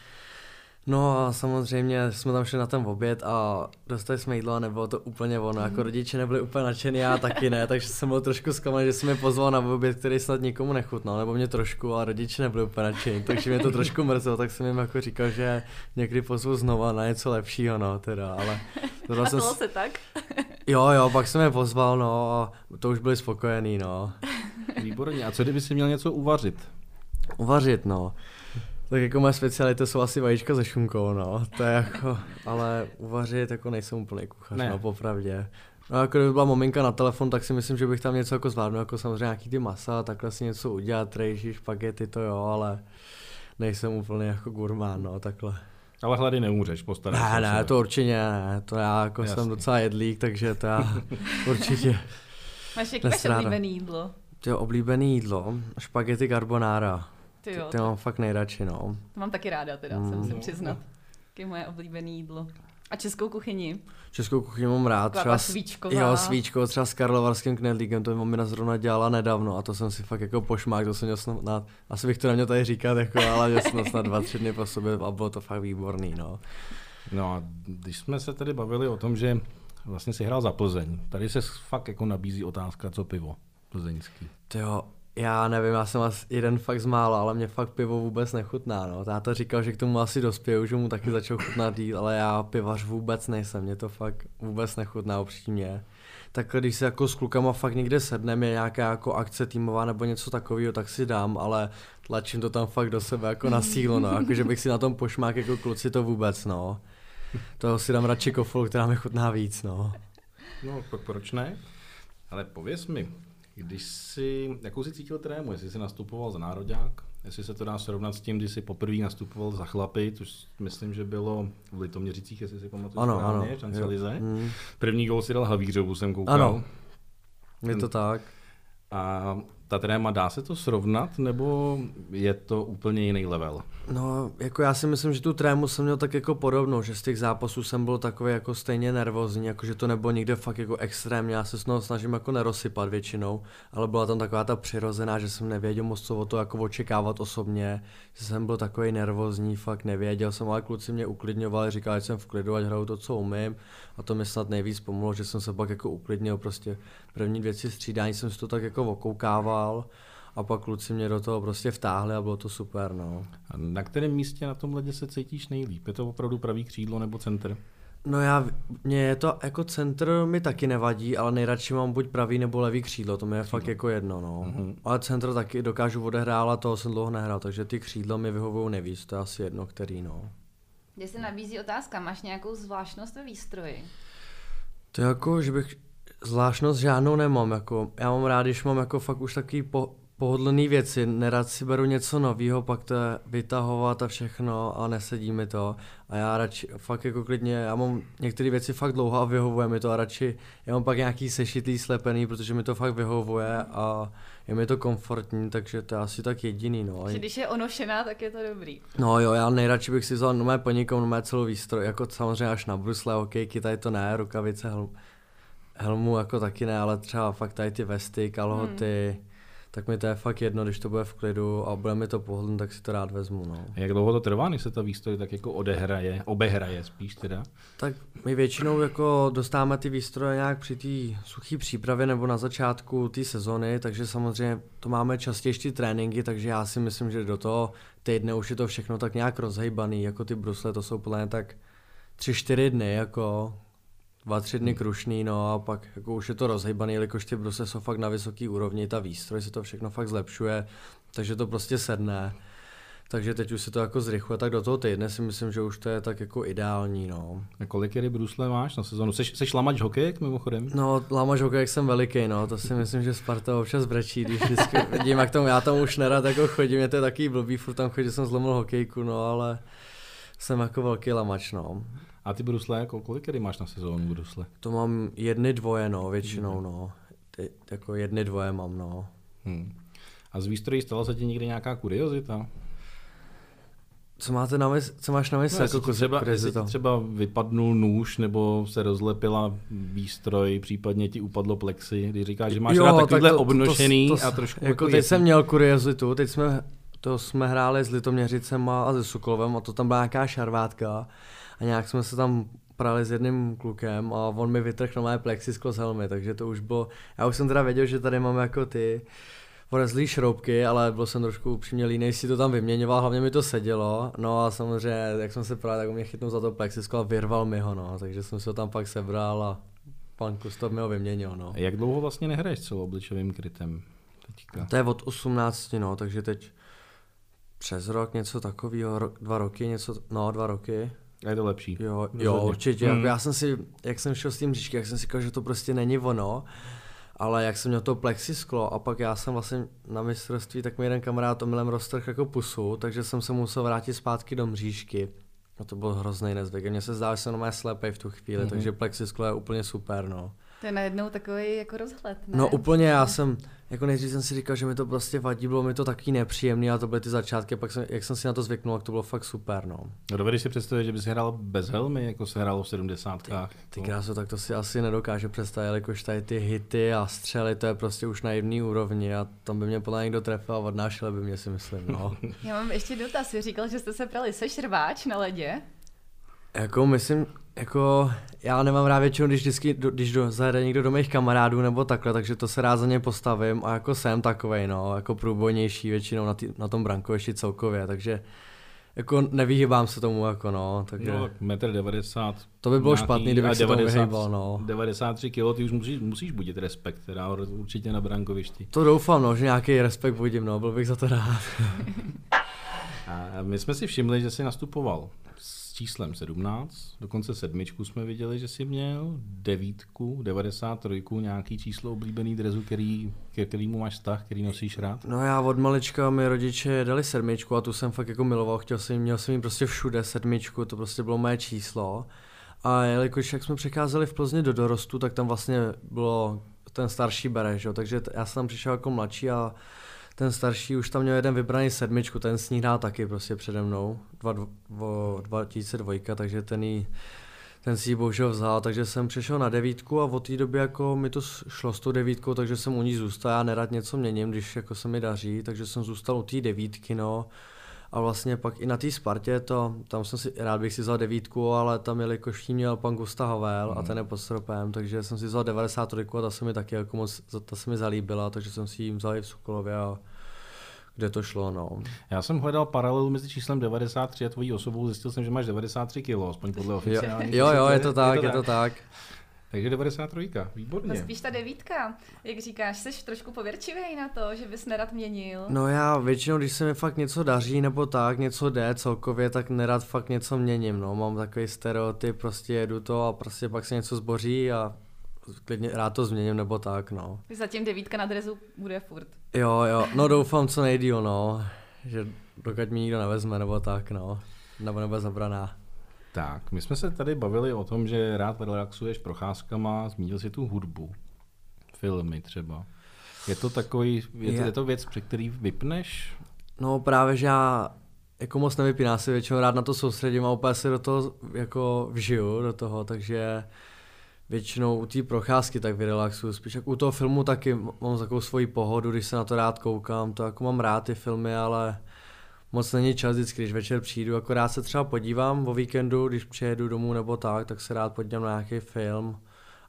No a samozřejmě jsme tam šli na ten oběd a dostali jsme jídlo a nebylo to úplně ono, jako rodiče nebyli úplně nadšení, já taky ne, takže jsem byl trošku zklamaný, že jsem je pozval na oběd, který snad nikomu nechutnal, nebo mě trošku, a rodiče nebyli úplně nadšení, takže mě to trošku mrzelo, tak jsem jim jako říkal, že někdy pozvu znova na něco lepšího, no teda, ale A jsem, se tak? jo jo, pak jsem je pozval, no a to už byli spokojení, no. Výborně. A co kdyby si měl něco uvařit? Uvařit, no. Tak jako moje speciality jsou asi vajíčka se šunkou, no. To je jako, ale uvařit jako nejsem úplný kuchař, Ne. no, popravdě. No jako kdyby byla maminka na telefon, tak si myslím, že bych tam něco jako zvládnul, jako samozřejmě nějaký ty masa, takhle si něco udělat, rejži, špagety, to jo, ale nejsem úplně jako gurmán, no, takhle. Ale hlady neumřeš, postaráš se Ne, ne, to určitě ne, to já jako Jasně. jsem docela jedlík, takže to já určitě. Máš jaký oblíbený jídlo? Ty oblíbené jídlo, špagety carbonara, Ty jo, ty mám fakt nejradši, no. to mám taky ráda teda, se Mm. musím přiznat. Taky moje oblíbené jídlo. A českou kuchyni? Českou kuchyni mám rád. Taková Třeba svíčková. Jo, svíčko, třeba s karlovarským knedlíkem, to mi mamina zrovna dělala nedávno a to jsem si fakt jako pošmák, to jsem měl snad, na, asi bych to neměl tady říkat, jako, ale měl jsem to snad dva, tři dny po sobě a bylo to fakt výborný, no. No a když jsme se tady bavili o tom, že vlastně si hrál za Plzeň, tady se fakt jako nabízí otázka, co pivo plzeňský. Jo, já nevím, já jsem asi jeden fakt z mála, ale mě fakt pivo vůbec nechutná, no. Táta říkal, že k tomu asi dospěju, že mu taky začal chutnat jít, ale já pivař vůbec nejsem, mě to fakt vůbec nechutná upřímně. Tak když se jako s klukama fakt někde sedneme, je nějaká jako akce týmová nebo něco takového, tak si dám, ale tlačím to tam fakt do sebe jako na sílu, no. Jako, že bych si na tom pošmák jako kluci to vůbec, no. To si dám radši kofolu, která mi chutná víc, no. No, proč ne? Ale pověz mi, když jsi, jakou jsi cítil trému, jestli jsi nastupoval za nároďák, jestli se to dá srovnat s tím, když jsi poprvé nastupoval za chlapy, což myslím, že bylo v Litoměřicích, jestli si pamatuju Ano, správně, ano. v lize. Mm, První gol si dal Havířovu, jsem koukal. Ano. je to tak. A ta tréma, dá se to srovnat, nebo je to úplně jiný level? No, jako já si myslím, že tu trému jsem měl tak jako podobnou, že z těch zápasů jsem byl takový jako stejně nervózní, jako že to nebylo nikde fakt jako extrémně, já se s snažím jako nerozsypat většinou, ale byla tam taková ta přirozená, že jsem nevěděl moc co o to jako očekávat osobně, že jsem byl takový nervózní, fakt nevěděl jsem, ale kluci mě uklidňovali, říkali, že jsem v klidu, ať hraju to, co umím a to mi snad nejvíc pomohlo, že jsem se pak jako uklidnil, prostě první dvě tři střídání jsem si to tak jako okoukával a pak kluci mě do toho prostě vtáhli a bylo to super, no. A na kterém místě na tom ledě se cítíš nejlíp? Je to opravdu pravý křídlo nebo center? No já, mě je to, jako centr mi taky nevadí, ale nejradši mám buď pravý nebo levý křídlo, to mi je fakt jako jedno, no. Mhm. Ale centr taky dokážu odehrát, ale toho jsem dlouho nehrál, takže ty křídla mi vyhovují nejvíc, to je asi jedno, který, no. Kde se nabízí otázka, máš nějakou zvláštnost ve výstroji? To je jako, že bych zvláštnost žádnou nemám, jako, já mám rád, když mám jako fakt už takový po, pohodlný věci, nerad si beru něco nového, pak to je vytahovat a všechno a nesedí mi to a já radši fakt jako klidně, já mám některé věci fakt dlouho a vyhovuje mi to a radši, já mám pak nějaký sešitý, slepený, protože mi to fakt vyhovuje a je mi to komfortní, takže to je asi tak jediný, no. Že když je onošená, tak je to dobrý. No jo, já nejradši bych si vzal nové ponikou, nové celou výstroj, jako samozřejmě až na brusle, hokejky, tady to ne, rukavice, helm, helmu jako taky ne, ale třeba fakt tady ty vesty, kalhoty, tak mi to je fakt jedno, když to bude v klidu a bude mi to pohodlný, tak si to rád vezmu. No. A jak dlouho to trvá, než se ta výstroj tak jako odehraje, obehraje spíš teda? Tak my většinou jako dostáváme ty výstroje nějak při té suché přípravě nebo na začátku té sezony, takže samozřejmě to máme častěji ty tréninky, takže já si myslím, že do toho týdne už je to všechno tak nějak rozhejbaný, jako ty brusle, to jsou plné tak tři, čtyři dny, jako dva, tři dny krušný, no a pak jako už je to rozhejbaný, jelikož ty brusle jsou fakt na vysoký úrovni, ta výstroj se to všechno fakt zlepšuje, takže to prostě sedne. Takže teď už se to jako zrychluje, tak do toho týdne si myslím, že už to je tak jako ideální, no. A kolik ryb brusle máš na sezonu? Seš, seš lamač hokejek mimochodem? No, lamač hokejek jsem veliký, no, to si myslím, že Sparta občas brečí, když vždycky vidím, jak tomu, já tam už nerad jako chodím, je to takový blbý, furt tam chodím, že jsem zlomil hokejku, no, ale jsem jako velký lamač, no. A ty brusle, jako kolik kdy máš na sezónu brusle? To mám jedny dvoje, no, většinou, no. Ty, jako jedny dvoje mám, no. Hmm. A z výstrojí stala se ti někdy nějaká kuriozita? Co máte na mysli, co máš na mysli? No, jako třeba, třeba vypadnul nůž, nebo se rozlepila výstroj, případně ti upadlo plexi, když říkáš, že máš jo, rád takovýhle to, obnošený to, to, to, a trošku... Jako, jako teď jsem měl kuriozitu, teď jsme, to jsme hráli s Litoměřicem a se Sokolovem a to tam byla nějaká šarvátka a nějak jsme se tam prali s jedním klukem a on mi vytrhl nové plexisklo z helmy, takže to už bylo, já už jsem teda věděl, že tady mám jako ty porezlý šroubky, ale byl jsem trošku upřímně línej si to tam vyměňoval, hlavně mi to sedělo, no a samozřejmě, jak jsem se právě, tak mě chytnul za to plexisklo a vyrval mi ho, no, takže jsem si ho tam pak sebral a pan Kustov mi ho vyměnil, no. Jak dlouho vlastně nehraješ celoobličovým krytem teďka? To je od 18, no, takže teď přes rok něco takového, dva roky, něco, no dva roky. A je to lepší. Jo, jo určitě. Hmm. Já jsem si, jak jsem šel s tím říčky, jak jsem si říkal, že to prostě není ono, ale jak jsem měl to plexisklo a pak já jsem vlastně na mistrovství, tak mi jeden kamarád omylem roztrh jako pusu, takže jsem se musel vrátit zpátky do mřížky. A to byl hrozný nezvyk. Mně se zdá, že jsem normálně slepej v tu chvíli, mm-hmm. takže plexisklo je úplně super, no. To je najednou takový jako rozhled, ne? No úplně, já jsem, jako nejdřív jsem si říkal, že mi to prostě vadí, bylo mi to taky nepříjemný a to byly ty začátky, pak jsem, jak jsem si na to zvyknul, tak to bylo fakt super, no. no dovedeš si představit, že bys hrál bez helmy, jako se hrálo v 70. Ty, ty krásu, tak to si asi nedokáže představit, jakož tady ty hity a střely, to je prostě už na jiný úrovni a tam by mě podle někdo trefil a odnášel by mě si myslím, no. Já mám ještě dotaz, říkal, že jste se prali se šrváč na ledě? Jako myslím, jako já nemám rád většinou, když vždycky, když do, zahraje někdo do mých kamarádů nebo takhle, takže to se rád za ně postavím a jako jsem takovej, no, jako průbojnější většinou na, tý, na tom brankovišti celkově, takže jako nevyhýbám se tomu, jako no, takže... No, metr 90. To by bylo špatný, kdybych se tomu vyhýbal, no. 93 kg, ty už musíš, musíš budit respekt, teda určitě na brankovišti. To doufám, no, že nějaký respekt budím, no, byl bych za to rád. a my jsme si všimli, že jsi nastupoval číslem 17, dokonce sedmičku jsme viděli, že si měl, devítku, 93, nějaký číslo oblíbený drezu, který, ke kterýmu máš vztah, který nosíš rád? No já od malička mi rodiče dali sedmičku a tu jsem fakt jako miloval, chtěl jsem, měl jsem jí prostě všude sedmičku, to prostě bylo moje číslo. A jelikož jak jsme přecházeli v Plzni do dorostu, tak tam vlastně bylo ten starší bereš, jo, takže já jsem tam přišel jako mladší a ten starší už tam měl jeden vybraný sedmičku, ten s ní hrál taky prostě přede mnou, dva, dva, 2002, takže ten jí, ten si ji bohužel vzal, takže jsem přešel na devítku a od té doby jako mi to šlo s tou devítkou, takže jsem u ní zůstal, já nerad něco měním, když jako se mi daří, takže jsem zůstal u té devítky, no. A vlastně pak i na té Spartě, to, tam jsem si, rád bych si vzal devítku, ale tam jelikož jí měl pan Gustav Havel mm. a ten je pod stropem, takže jsem si vzal 93 a ta se mi taky jako moc, ta se mi zalíbila, takže jsem si ji vzal i v Sokolově a kde to šlo, no. Já jsem hledal paralelu mezi číslem 93 a tvojí osobou, zjistil jsem, že máš 93 kg, aspoň podle oficiální. Jo, jo, je to tak, je to tak. Je to tak. Takže 93, výborně. No spíš ta devítka. Jak říkáš, jsi trošku pověrčivý na to, že bys nerad měnil. No já většinou, když se mi fakt něco daří nebo tak, něco jde celkově, tak nerad fakt něco měním, no. Mám takový stereotyp, prostě jedu to a prostě pak se něco zboří a klidně rád to změním nebo tak, no. Zatím devítka na drezu bude furt. Jo, jo, no doufám co nejdíl, no. Že dokud mi nikdo nevezme nebo tak, no. Nebo nebude zabraná. Tak, my jsme se tady bavili o tom, že rád relaxuješ procházkama, zmínil si tu hudbu, filmy třeba. Je to takový, je, je. To, je to věc, při který vypneš? No právě, že já jako moc nevypíná si většinou rád na to soustředím a úplně se do toho jako vžiju do toho, takže většinou u té procházky tak vyrelaxuju, spíš jak u toho filmu taky mám takovou svoji pohodu, když se na to rád koukám, to jako mám rád ty filmy, ale moc není čas vždycky, když večer přijdu, jako rád se třeba podívám o víkendu, když přijedu domů nebo tak, tak se rád podívám na nějaký film,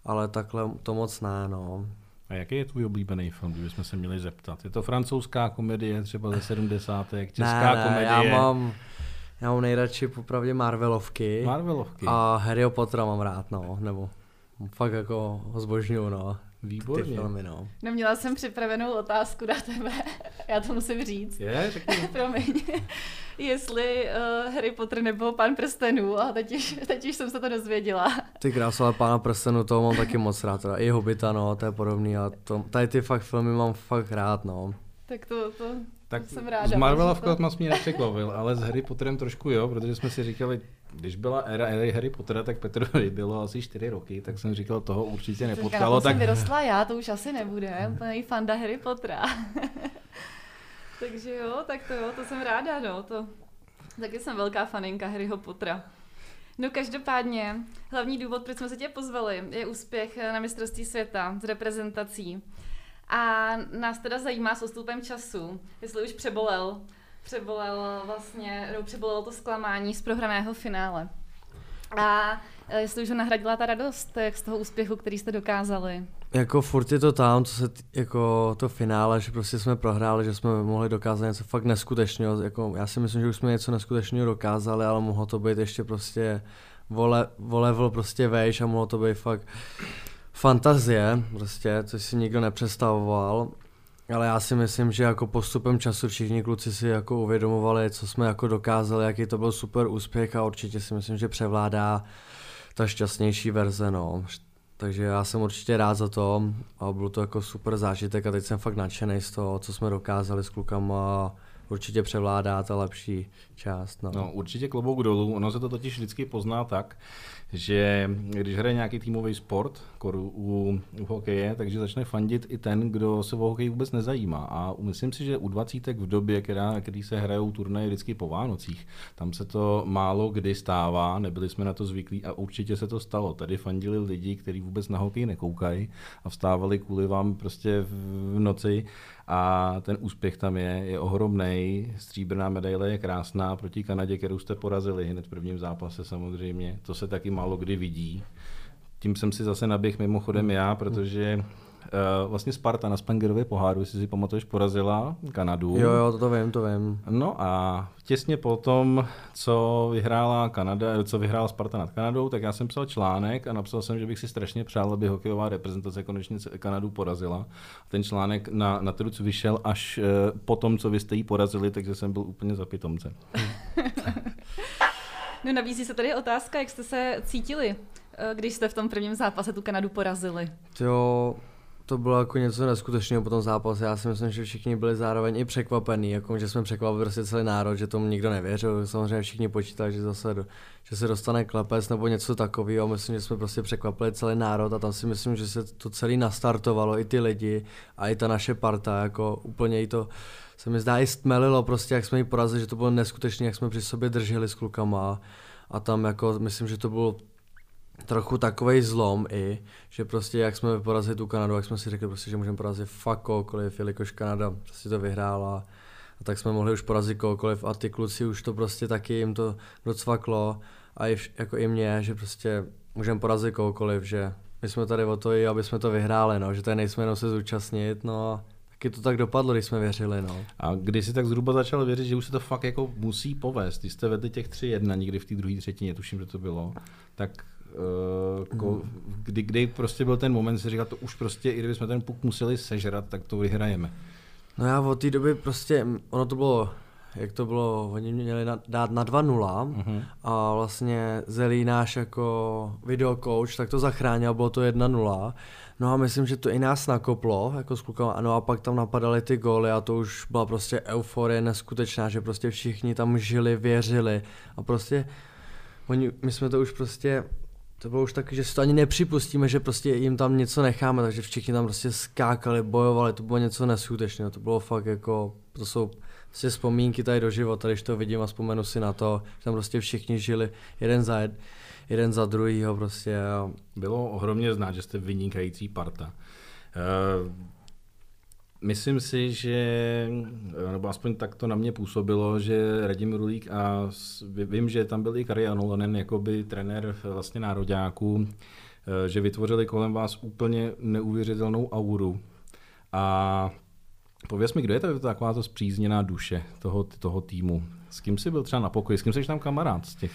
ale takhle to moc ne, no. A jaký je tvůj oblíbený film, kdybychom se měli zeptat? Je to francouzská komedie třeba ze 70. česká ne, ne, komedie? já mám, já mám nejradši popravdě Marvelovky. Marvelovky. A Harryho Pottera mám rád, no, nebo fakt jako ho zbožňuju, no. Výborně. Ty filmy, no. No měla jsem připravenou otázku na tebe, já to musím říct. Je, řekni. Promiň. Jestli uh, Harry Potter nebo Pán prstenů a teď už, teď už jsem se to dozvěděla. Ty krásy, ale Pána prstenu, toho mám taky moc rád, teda. i Hobita, no, to je podobný a to, tady ty fakt filmy mám fakt rád, no. Tak to, to, Tak jsem ráda. s Marvelovkou protože to... mě nepřekvapil, ale s Harry Potterem trošku jo, protože jsme si říkali, když byla éra éry Harry Pottera, tak Petrovi bylo asi 4 roky, tak jsem říkal, toho určitě nepotkalo. na to Tak jsem vyrostla já, to už asi nebude, úplný fanda Harry Pottera. Takže jo, tak to jo, to jsem ráda, no, to taky jsem velká faninka Harryho Pottera. No každopádně, hlavní důvod, proč jsme se tě pozvali, je úspěch na mistrovství světa s reprezentací. A nás teda zajímá s odstupem času, jestli už přebolel, přebolel vlastně, nebo přebolel to zklamání z prohraného finále. A e, jestli už ho nahradila ta radost, jak z toho úspěchu, který jste dokázali. Jako furt je to tam, co se t- jako to finále, že prostě jsme prohráli, že jsme mohli dokázat něco fakt neskutečného. Jako, já si myslím, že už jsme něco neskutečného dokázali, ale mohlo to být ještě prostě vole, level prostě vejš a mohlo to být fakt fantazie, prostě, což si nikdo nepředstavoval. Ale já si myslím, že jako postupem času všichni kluci si jako uvědomovali, co jsme jako dokázali, jaký to byl super úspěch a určitě si myslím, že převládá ta šťastnější verze, no. Takže já jsem určitě rád za to a bylo to jako super zážitek a teď jsem fakt nadšený z toho, co jsme dokázali s klukama. Určitě převládá ta lepší část. No. No, určitě klobouk dolů. Ono se to totiž vždycky pozná tak, že když hraje nějaký týmový sport, koru u, u hokeje, takže začne fandit i ten, kdo se o hokej vůbec nezajímá. A myslím si, že u dvacítek v době, která, kdy se hrajou turnaje vždycky po Vánocích, tam se to málo kdy stává, nebyli jsme na to zvyklí a určitě se to stalo. Tady fandili lidi, kteří vůbec na hokej nekoukají a vstávali kvůli vám prostě v noci a ten úspěch tam je, je ohromný. Stříbrná medaile je krásná proti Kanadě, kterou jste porazili hned v prvním zápase samozřejmě. To se taky málo kdy vidí. Tím jsem si zase naběh mimochodem já, protože vlastně Sparta na Spangerově poháru, jestli si pamatuješ, porazila Kanadu. Jo, jo, to, to vím, to vím. No a těsně potom, co vyhrála Kanada, co vyhrála Sparta nad Kanadou, tak já jsem psal článek a napsal jsem, že bych si strašně přál, aby hokejová reprezentace konečně Kanadu porazila. Ten článek na, na Truc vyšel až uh, po tom, co vy jste ji porazili, takže jsem byl úplně za pitomce. No nabízí se tady otázka, jak jste se cítili, eh, když jste v tom prvním zápase tu Kanadu porazili. Jo, to bylo jako něco neskutečného po tom zápase. Já si myslím, že všichni byli zároveň i překvapení, jako že jsme překvapili prostě celý národ, že tomu nikdo nevěřil. Samozřejmě všichni počítali, že zase že se dostane klepec nebo něco takového. Myslím, že jsme prostě překvapili celý národ a tam si myslím, že se to celý nastartovalo, i ty lidi a i ta naše parta, jako úplně i to se mi zdá i stmelilo prostě, jak jsme ji porazili, že to bylo neskutečné, jak jsme při sobě drželi s klukama a tam jako myslím, že to bylo trochu takový zlom i, že prostě jak jsme porazili tu Kanadu, jak jsme si řekli prostě, že můžeme porazit fakt kohokoliv, jelikož Kanada prostě to vyhrála a tak jsme mohli už porazit kohokoliv a ty kluci už to prostě taky jim to docvaklo a i, jako i mě, že prostě můžeme porazit kohokoliv, že my jsme tady o to i, aby jsme to vyhráli, no, že tady nejsme jenom se zúčastnit, no a taky to tak dopadlo, když jsme věřili, no. A když si tak zhruba začal věřit, že už se to fakt jako musí povést, když jste vedli těch 3-1 někdy v té druhé třetině, tuším, že to bylo, tak kdy, kdy prostě byl ten moment, si říkal, to už prostě, i kdybychom ten puk museli sežrat, tak to vyhrajeme. No já od té doby prostě, ono to bylo, jak to bylo, oni měli na, dát na 2-0 Mhm. a vlastně Zelí náš jako video coach, tak to zachránil, bylo to 1-0. No a myslím, že to i nás nakoplo, jako s klukama, no a pak tam napadaly ty góly a to už byla prostě euforie neskutečná, že prostě všichni tam žili, věřili a prostě oni, my jsme to už prostě to bylo už taky, že si to ani nepřipustíme, že prostě jim tam něco necháme, takže všichni tam prostě skákali, bojovali, to bylo něco neskutečného, to bylo fakt jako, to jsou prostě vzpomínky tady do života, když to vidím a vzpomenu si na to, že tam prostě všichni žili jeden za, jed, jeden za druhýho prostě. Bylo ohromně znát, že jste vynikající parta. Eh, Myslím si, že, nebo aspoň tak to na mě působilo, že Radim Rulík a vím, že tam byl i Kari Anulanen, jako by trenér vlastně nároďáků, eh, že vytvořili kolem vás úplně neuvěřitelnou auru. A pověz mi, kdo je to taková to zpřízněná duše toho, toho týmu? S kým jsi byl třeba na pokoji? S kým jsi tam kamarád z, těch,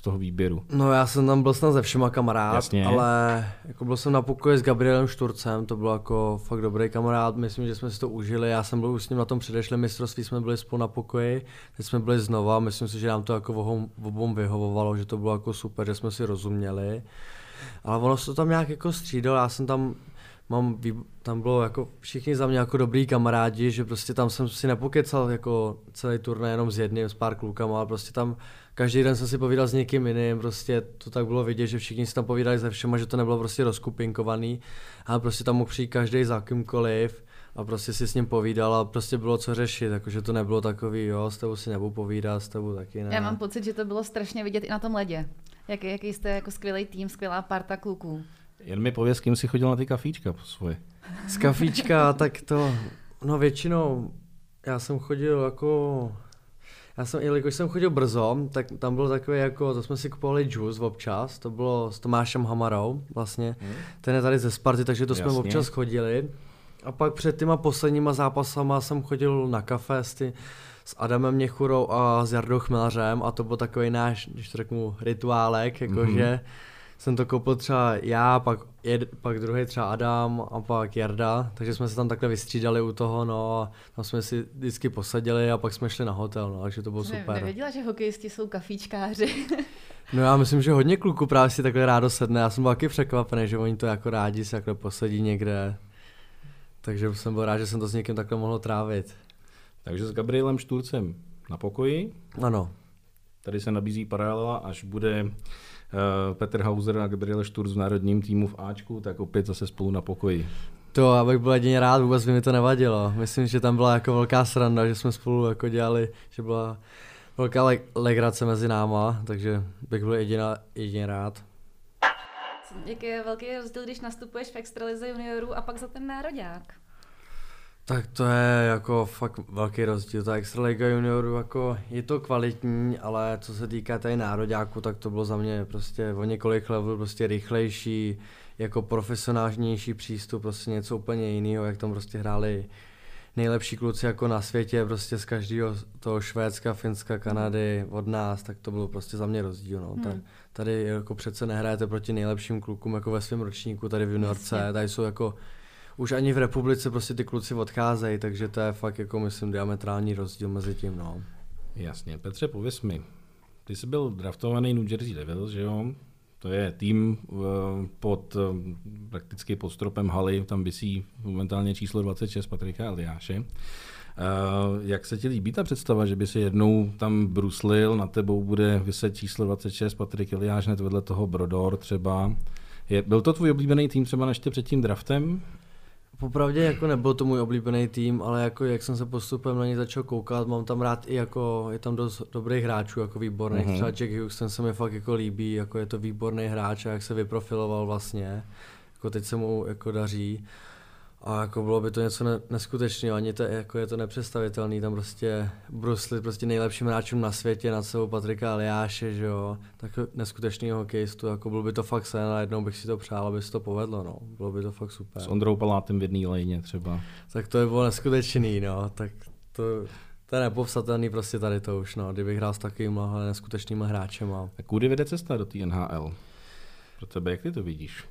z toho výběru? No já jsem tam byl snad se všema kamarád, Jasně. ale jako byl jsem na pokoji s Gabrielem Šturcem, to byl jako fakt dobrý kamarád, myslím, že jsme si to užili, já jsem byl už s ním na tom předešlém mistrovství, jsme byli spolu na pokoji, teď jsme byli znova, myslím si, že nám to jako obou, obou vyhovovalo, že to bylo jako super, že jsme si rozuměli, ale ono se to tam nějak jako střídalo, já jsem tam, mám, tam bylo jako všichni za mě jako dobrý kamarádi, že prostě tam jsem si nepokecal jako celý turnaj jenom s jedním, s pár klukama, ale prostě tam každý den jsem si povídal s někým jiným, prostě to tak bylo vidět, že všichni si tam povídali se všema, že to nebylo prostě rozkupinkovaný, ale prostě tam mohl přijít každý za kýmkoliv a prostě si s ním povídal a prostě bylo co řešit, jakože to nebylo takový, jo, s tebou si nebudu povídat, s tebou taky ne. Já mám pocit, že to bylo strašně vidět i na tom ledě. Jak, jaký jste jako skvělý tým, skvělá parta kluků. Jen mi pověz, s kým jsi chodil na ty kafíčka svoje. Z kafíčka, tak to, no většinou, já jsem chodil jako, já jsem, jelikož jsem chodil brzo, tak tam bylo takové jako, to jsme si kupovali juice občas, to bylo s Tomášem Hamarou vlastně, Hmm. ten je tady ze Sparty, takže to jsme Jasně. občas chodili. A pak před těma posledníma zápasama jsem chodil na kafe s, ty, s Adamem Měchurou a s Jardou Chmelařem a to byl takový náš, když to řeknu, rituálek, jakože jsem to koupil třeba já, pak, jed, pak druhý třeba Adam a pak Jarda, takže jsme se tam takhle vystřídali u toho, no a tam jsme si vždycky posadili a pak jsme šli na hotel, no, takže to bylo Ne, super. nevěděla, že hokejisti jsou kafíčkáři. No já myslím, že hodně kluků právě si takhle rádo sedne, já jsem byl taky překvapený, že oni to jako rádi si takhle posadí někde. Takže jsem byl rád, že jsem to s někým takhle mohl trávit. Takže s Gabrielem Šturcem na pokoji. Ano, Tady se nabízí paralela, až bude Petr Hauser a Gabriel Šturc v národním týmu v Ačku, tak opět zase spolu na pokoji. to abych byl jedině rád, vůbec by mi to nevadilo. Myslím, že tam byla jako velká sranda, že jsme spolu jako dělali, že byla velká le- legrace mezi náma, takže bych byl jedině, jedině rád. Jak je velký rozdíl, když nastupuješ v extralize juniorů a pak za ten nároďák? Tak to je jako fakt velký rozdíl. Ta Extraliga juniorů jako je to kvalitní, ale co se týká tady nároďáku, tak to bylo za mě prostě o několik level prostě rychlejší, jako profesionálnější přístup, prostě něco úplně jiného, jak tam prostě hráli nejlepší kluci jako na světě, prostě z každého toho Švédska, Finska, Kanady, od nás, tak to bylo prostě za mě rozdíl. No. Hmm. Tady, tady jako přece nehrajete proti nejlepším klukům jako ve svém ročníku, tady v juniorce, tady jsou jako už ani v republice prostě ty kluci odcházejí, takže to je fakt jako myslím diametrální rozdíl mezi tím, no. Jasně. Petře, pověs mi, ty jsi byl draftovaný New Jersey Devils, že jo? To je tým eh, pod, eh, prakticky pod stropem haly, tam visí momentálně číslo 26 Patrika Eliáše. Eh, Jak se ti líbí ta představa, že by si jednou tam bruslil, na tebou bude vyset číslo 26 Patrik Eliáš, hned vedle toho Brodor třeba. Je, byl to tvůj oblíbený tým třeba ještě před tím draftem? Popravdě jako nebyl to můj oblíbený tým, ale jako jak jsem se postupem na ně začal koukat, mám tam rád i jako, je tam dost dobrých hráčů, jako výborných. Mhm. Mm-hmm. Třeba Jack Hughes, ten se mi fakt jako líbí, jako je to výborný hráč a jak se vyprofiloval vlastně, jako teď se mu jako daří. A jako bylo by to něco ne- neskutečného, ani to, jako je to nepředstavitelný, tam prostě bruslit prostě nejlepším hráčům na světě, nad sebou Patrika Aliáše, že jo, tak neskutečného hokejistu, jako bylo by to fakt sen a jednou bych si to přál, aby se to povedlo, no, bylo by to fakt super. S Ondrou Palátem v jedné lejně třeba. Tak to by bylo neskutečný, no, tak to, to je nepopsatelný prostě tady to už, no, kdybych hrál s takovým neskutečným hráčem. A, kudy vede cesta do té NHL? Pro tebe, jak ty to vidíš?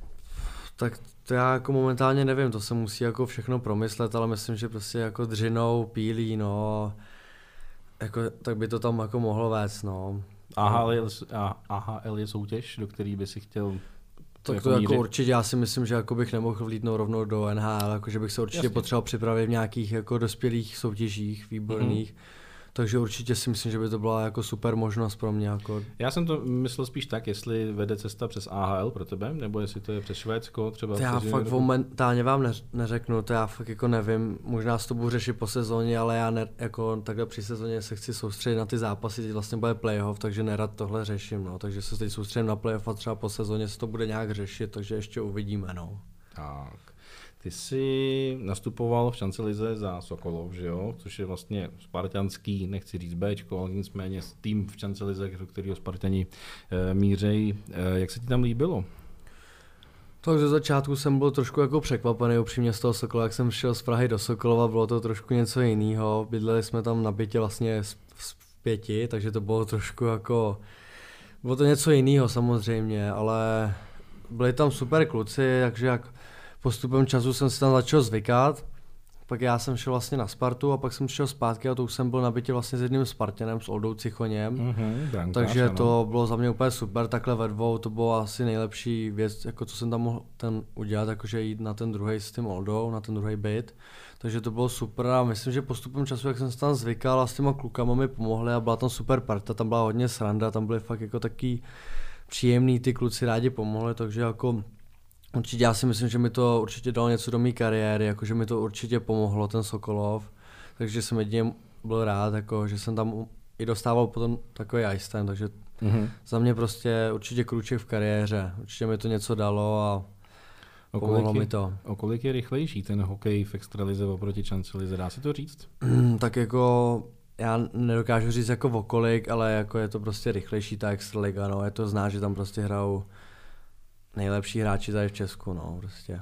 tak to já jako momentálně nevím, to se musí jako všechno promyslet, ale myslím, že prostě jako dřinou, pílí, no, jako, tak by to tam jako mohlo vést, no. AHL je, a- AHL je soutěž, do který by si chtěl Tak jako to jako mířit? určitě, já si myslím, že jako bych nemohl vlítnout rovnou do NHL, jako že bych se určitě Jasně. potřeboval připravit v nějakých jako dospělých soutěžích výborných. Mhm. Takže určitě si myslím, že by to byla jako super možnost pro mě. Jako... Já jsem to myslel spíš tak, jestli vede cesta přes AHL pro tebe, nebo jestli to je přes Švédsko třeba. To já fakt momentálně vám neřeknu, to já fakt jako nevím, možná s to budu řešit po sezóně, ale já ne, jako takhle při sezóně se chci soustředit na ty zápasy, teď vlastně bude playoff, takže nerad tohle řeším, no. takže se teď soustředím na playoff a třeba po sezóně se to bude nějak řešit, takže ještě uvidíme. No. Tak. Ty jsi nastupoval v šancelize za Sokolov, že jo? což je vlastně spartanský, nechci říct Bčko, ale nicméně tým v šancelize, do kterého Spartani e, mířej. E, jak se ti tam líbilo? Tak ze začátku jsem byl trošku jako překvapený upřímně z toho Sokolova, jak jsem šel z Prahy do Sokolova, bylo to trošku něco jiného. Bydleli jsme tam na bytě vlastně v pěti, takže to bylo trošku jako, bylo to něco jiného samozřejmě, ale byli tam super kluci, takže jak postupem času jsem si tam začal zvykat. Pak já jsem šel vlastně na Spartu a pak jsem šel zpátky a to už jsem byl na bytě vlastně s jedním Spartanem, s Oldou Cichoněm. Mm-hmm, Takže ano. to bylo za mě úplně super, takhle ve dvou, to bylo asi nejlepší věc, jako co jsem tam mohl ten udělat, jakože jít na ten druhý s tím Oldou, na ten druhý byt. Takže to bylo super a myslím, že postupem času, jak jsem se tam zvykal a s těma klukama mi pomohli a byla tam super parta, tam byla hodně sranda, tam byly fakt jako taký příjemný, ty kluci rádi pomohli, takže jako Určitě já si myslím, že mi to určitě dalo něco do mé kariéry, jakože mi to určitě pomohlo ten Sokolov, takže jsem jedině byl rád, jako, že jsem tam i dostával potom takový ice time, takže mm-hmm. za mě prostě určitě kruček v kariéře, určitě mi to něco dalo a o pomohlo je, mi to. O kolik je rychlejší ten hokej v extralize oproti šancelize, dá se to říct? tak jako já nedokážu říct jako o kolik, ale jako je to prostě rychlejší ta extraliga, no, je to zná, že tam prostě hrajou nejlepší hráči tady v Česku, no, prostě.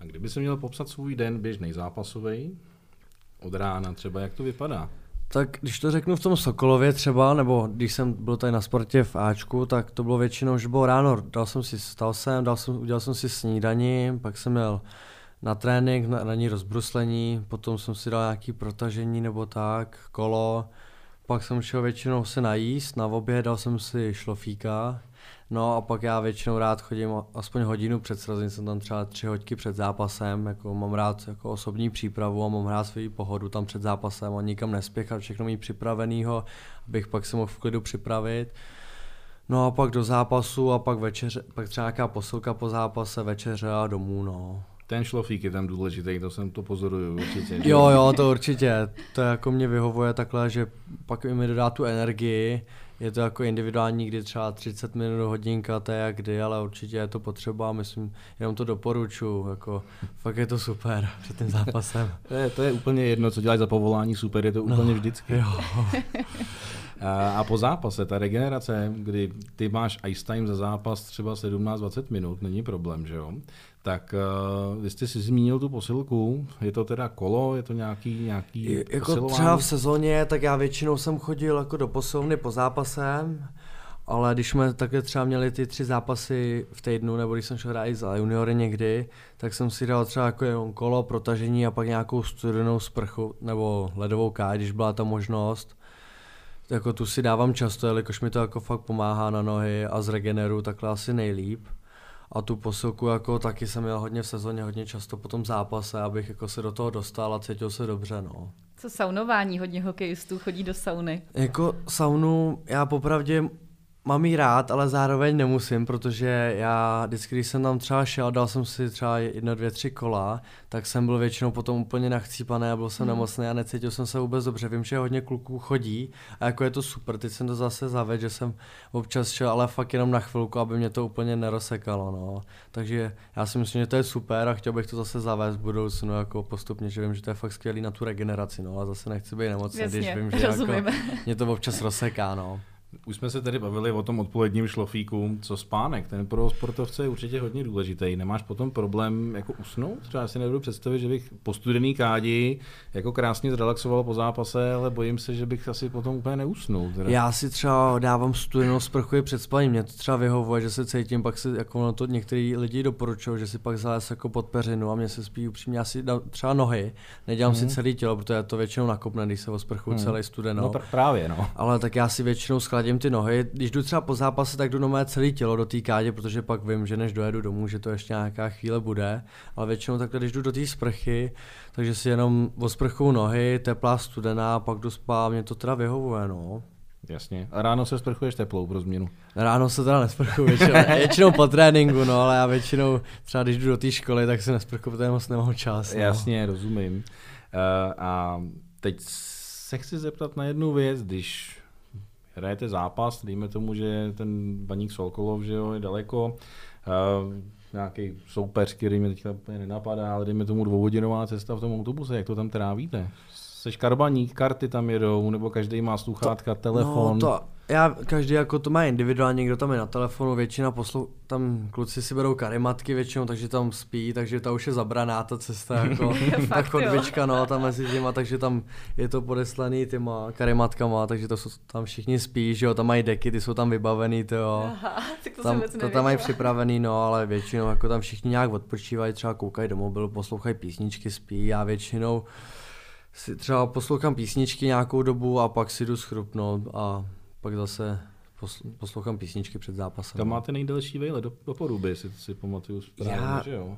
A kdyby se měl popsat svůj den běžný zápasový, od rána třeba, jak to vypadá? Tak když to řeknu v tom Sokolově třeba, nebo když jsem byl tady na sportě v Ačku, tak to bylo většinou, že bylo ráno, dal jsem si, stal jsem, dal jsem, udělal jsem si snídaní, pak jsem měl na trénink, na ranní rozbruslení, potom jsem si dal nějaký protažení nebo tak, kolo, pak jsem šel většinou se najíst, na oběd dal jsem si šlofíka, No a pak já většinou rád chodím aspoň hodinu před srazením, jsem tam třeba tři hodky před zápasem, jako mám rád jako osobní přípravu a mám rád svou pohodu tam před zápasem a nikam nespěchat, všechno mít připravenýho, abych pak se mohl v klidu připravit. No a pak do zápasu a pak večeře, pak třeba nějaká posilka po zápase, večeře a domů, no. Ten šlofík je tam důležitý, to jsem to pozoruju určitě. jo, jo, to určitě. To jako mě vyhovuje takhle, že pak mi dodá tu energii, je to jako individuální, kdy třeba 30 minut, hodinka, to je jak kdy, ale určitě je to potřeba, myslím, jenom to doporučuji, jako fakt je to super před tím zápasem. to, je, to je úplně jedno, co děláš za povolání, super, je to úplně no, vždycky. Jo. A po zápase, ta regenerace, kdy ty máš ice time za zápas třeba 17-20 minut, není problém, že jo? Tak uh, vy jste si zmínil tu posilku, je to teda kolo, je to nějaký, nějaký Jako posilování? třeba v sezóně, tak já většinou jsem chodil jako do posilovny po zápasem, ale když jsme také třeba měli ty tři zápasy v týdnu, nebo když jsem šel hrát i za juniory někdy, tak jsem si dal třeba jako jenom kolo, protažení a pak nějakou studenou sprchu nebo ledovou káj, když byla ta možnost jako tu si dávám často, jelikož mi to jako fakt pomáhá na nohy a zregeneru takhle asi nejlíp. A tu posilku jako taky jsem měl hodně v sezóně, hodně často po tom zápase, abych jako se do toho dostal a cítil se dobře, no. Co saunování? Hodně hokejistů chodí do sauny. Jako saunu, já popravdě mám jí rád, ale zároveň nemusím, protože já vždycky, když jsem tam třeba šel, dal jsem si třeba jedno, dvě, tři kola, tak jsem byl většinou potom úplně nachcípaný a byl jsem hmm. nemocný a necítil jsem se vůbec dobře. Vím, že hodně kluků chodí a jako je to super, teď jsem to zase zaved, že jsem občas šel, ale fakt jenom na chvilku, aby mě to úplně nerosekalo. No. Takže já si myslím, že to je super a chtěl bych to zase zavést v budoucnu jako postupně, že vím, že to je fakt skvělý na tu regeneraci, no a zase nechci být nemocný, Jasně, když vím, že jako mě to občas rozseká. No. Už jsme se tady bavili o tom odpoledním šlofíku, co spánek, ten pro sportovce je určitě hodně důležitý. Nemáš potom problém jako usnout? Třeba si nebudu představit, že bych po studený kádi jako krásně zrelaxoval po zápase, ale bojím se, že bych asi potom úplně neusnul. Teda. Já si třeba dávám studenou sprchu i před spaním, mě to třeba vyhovuje, že se cítím, pak si jako na to některý lidi doporučují, že si pak zalez jako pod peřinu a mě se spí upřímně, já si dám třeba nohy, nedělám mm. si mhm. celý tělo, protože to většinou nakopne, když se o sprchu mm. celý studenou. No pr- právě, no. Ale tak já si většinou ladím ty nohy. Když jdu třeba po zápase, tak jdu na mé celé tělo do té kádě, protože pak vím, že než dojedu domů, že to ještě nějaká chvíle bude. Ale většinou takhle, když jdu do té sprchy, takže si jenom osprchou nohy, teplá, studená, pak jdu spát, mě to teda vyhovuje, no. Jasně. A ráno se sprchuješ teplou pro změnu. Ráno se teda nesprchuju, většinou, většinou po tréninku, no, ale já většinou, třeba když jdu do té školy, tak se nesprchuju, protože moc nemám čas. No. Jasně, rozumím. Uh, a teď se chci zeptat na jednu věc, když hrajete zápas, dejme tomu, že ten baník Solkolov, že jo, je daleko, uh, nějaký soupeř, který mě teďka nenapadá, ale dejme tomu dvouhodinová cesta v tom autobuse, jak to tam trávíte? Seš karbaník, karty tam jedou, nebo každý má sluchátka, telefon. No, to, já, každý jako to má individuálně, někdo tam je na telefonu, většina poslou, tam kluci si berou karimatky většinou, takže tam spí, takže ta už je zabraná ta cesta, jako ta chodbička, no, tam mezi těma, takže tam je to podeslaný těma karimatkama, takže to jsou, tam všichni spí, že jo, tam mají deky, ty jsou tam vybavený, to jo. Aha, tak to tam, to tam mají připravený, no, ale většinou jako tam všichni nějak odpočívají, třeba koukají do mobilu, poslouchají písničky, spí, já většinou si třeba poslouchám písničky nějakou dobu a pak si jdu schrupnout a pak zase posl- poslouchám písničky před zápasem. Tam máte nejdelší vejle do, do poruby, jestli si pamatuju správně, Já- že jo?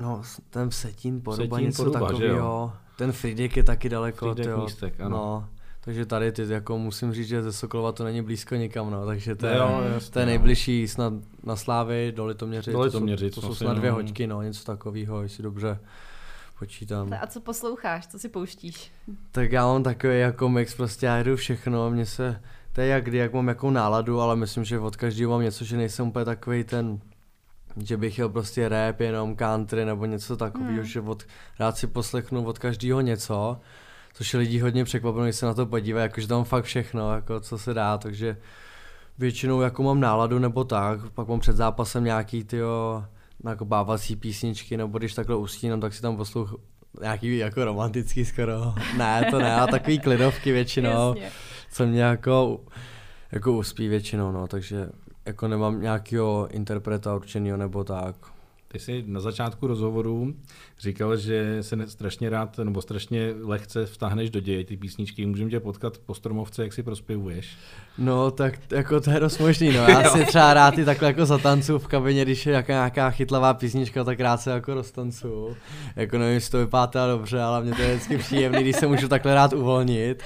No, ten Vsetín, Poruba, Vsetín, něco Poruba, takového. Ten Friedek je taky daleko, Frýdek tyjo. Místek, ano. No, takže tady ty, jako musím říct, že ze Sokolova to není blízko nikam, no, takže to je, Jo, jasně, to je no. nejbližší snad na Slávy, do Litoměřic, Do to jsou- Litoměřic, to jsou vlastně, snad dvě no. hoďky, no, něco takového, jestli dobře počítám. A co posloucháš, co si pouštíš? Tak já mám takový jako mix, prostě já jdu všechno, mně se, to je jak kdy, jak mám jakou náladu, ale myslím, že od každého mám něco, že nejsem úplně takový ten, že bych jel prostě rap, jenom country nebo něco takového, Hmm. že od, rád si poslechnu od každého něco, což je lidi hodně překvapeno, když se na to podívají, jakože tam fakt všechno, jako co se dá, takže většinou jako mám náladu nebo tak, pak mám před zápasem nějaký tyjo, jako bávací písničky, nebo když takhle ustínám, tak si tam poslouch nějaký jako romantický skoro. Ne, to ne, a takový klidovky většinou, Jasně. Co mě jako, jako uspí většinou, no, takže jako nemám nějakého interpreta určeného nebo tak. Ty jsi na začátku rozhovoru říkal, že se strašně rád nebo strašně lehce vtáhneš do děje ty písničky. Můžeme tě potkat po stromovce, jak si prospěvuješ. No, tak jako to je dost možný, no. Já si třeba rád i takhle jako zatancuju v kabině, když je jaká nějaká chytlavá písnička, tak rád se jako roztancuju. Jako nevím, jestli to vypadá dobře, ale mě to je vždycky příjemný, když se můžu takhle rád uvolnit.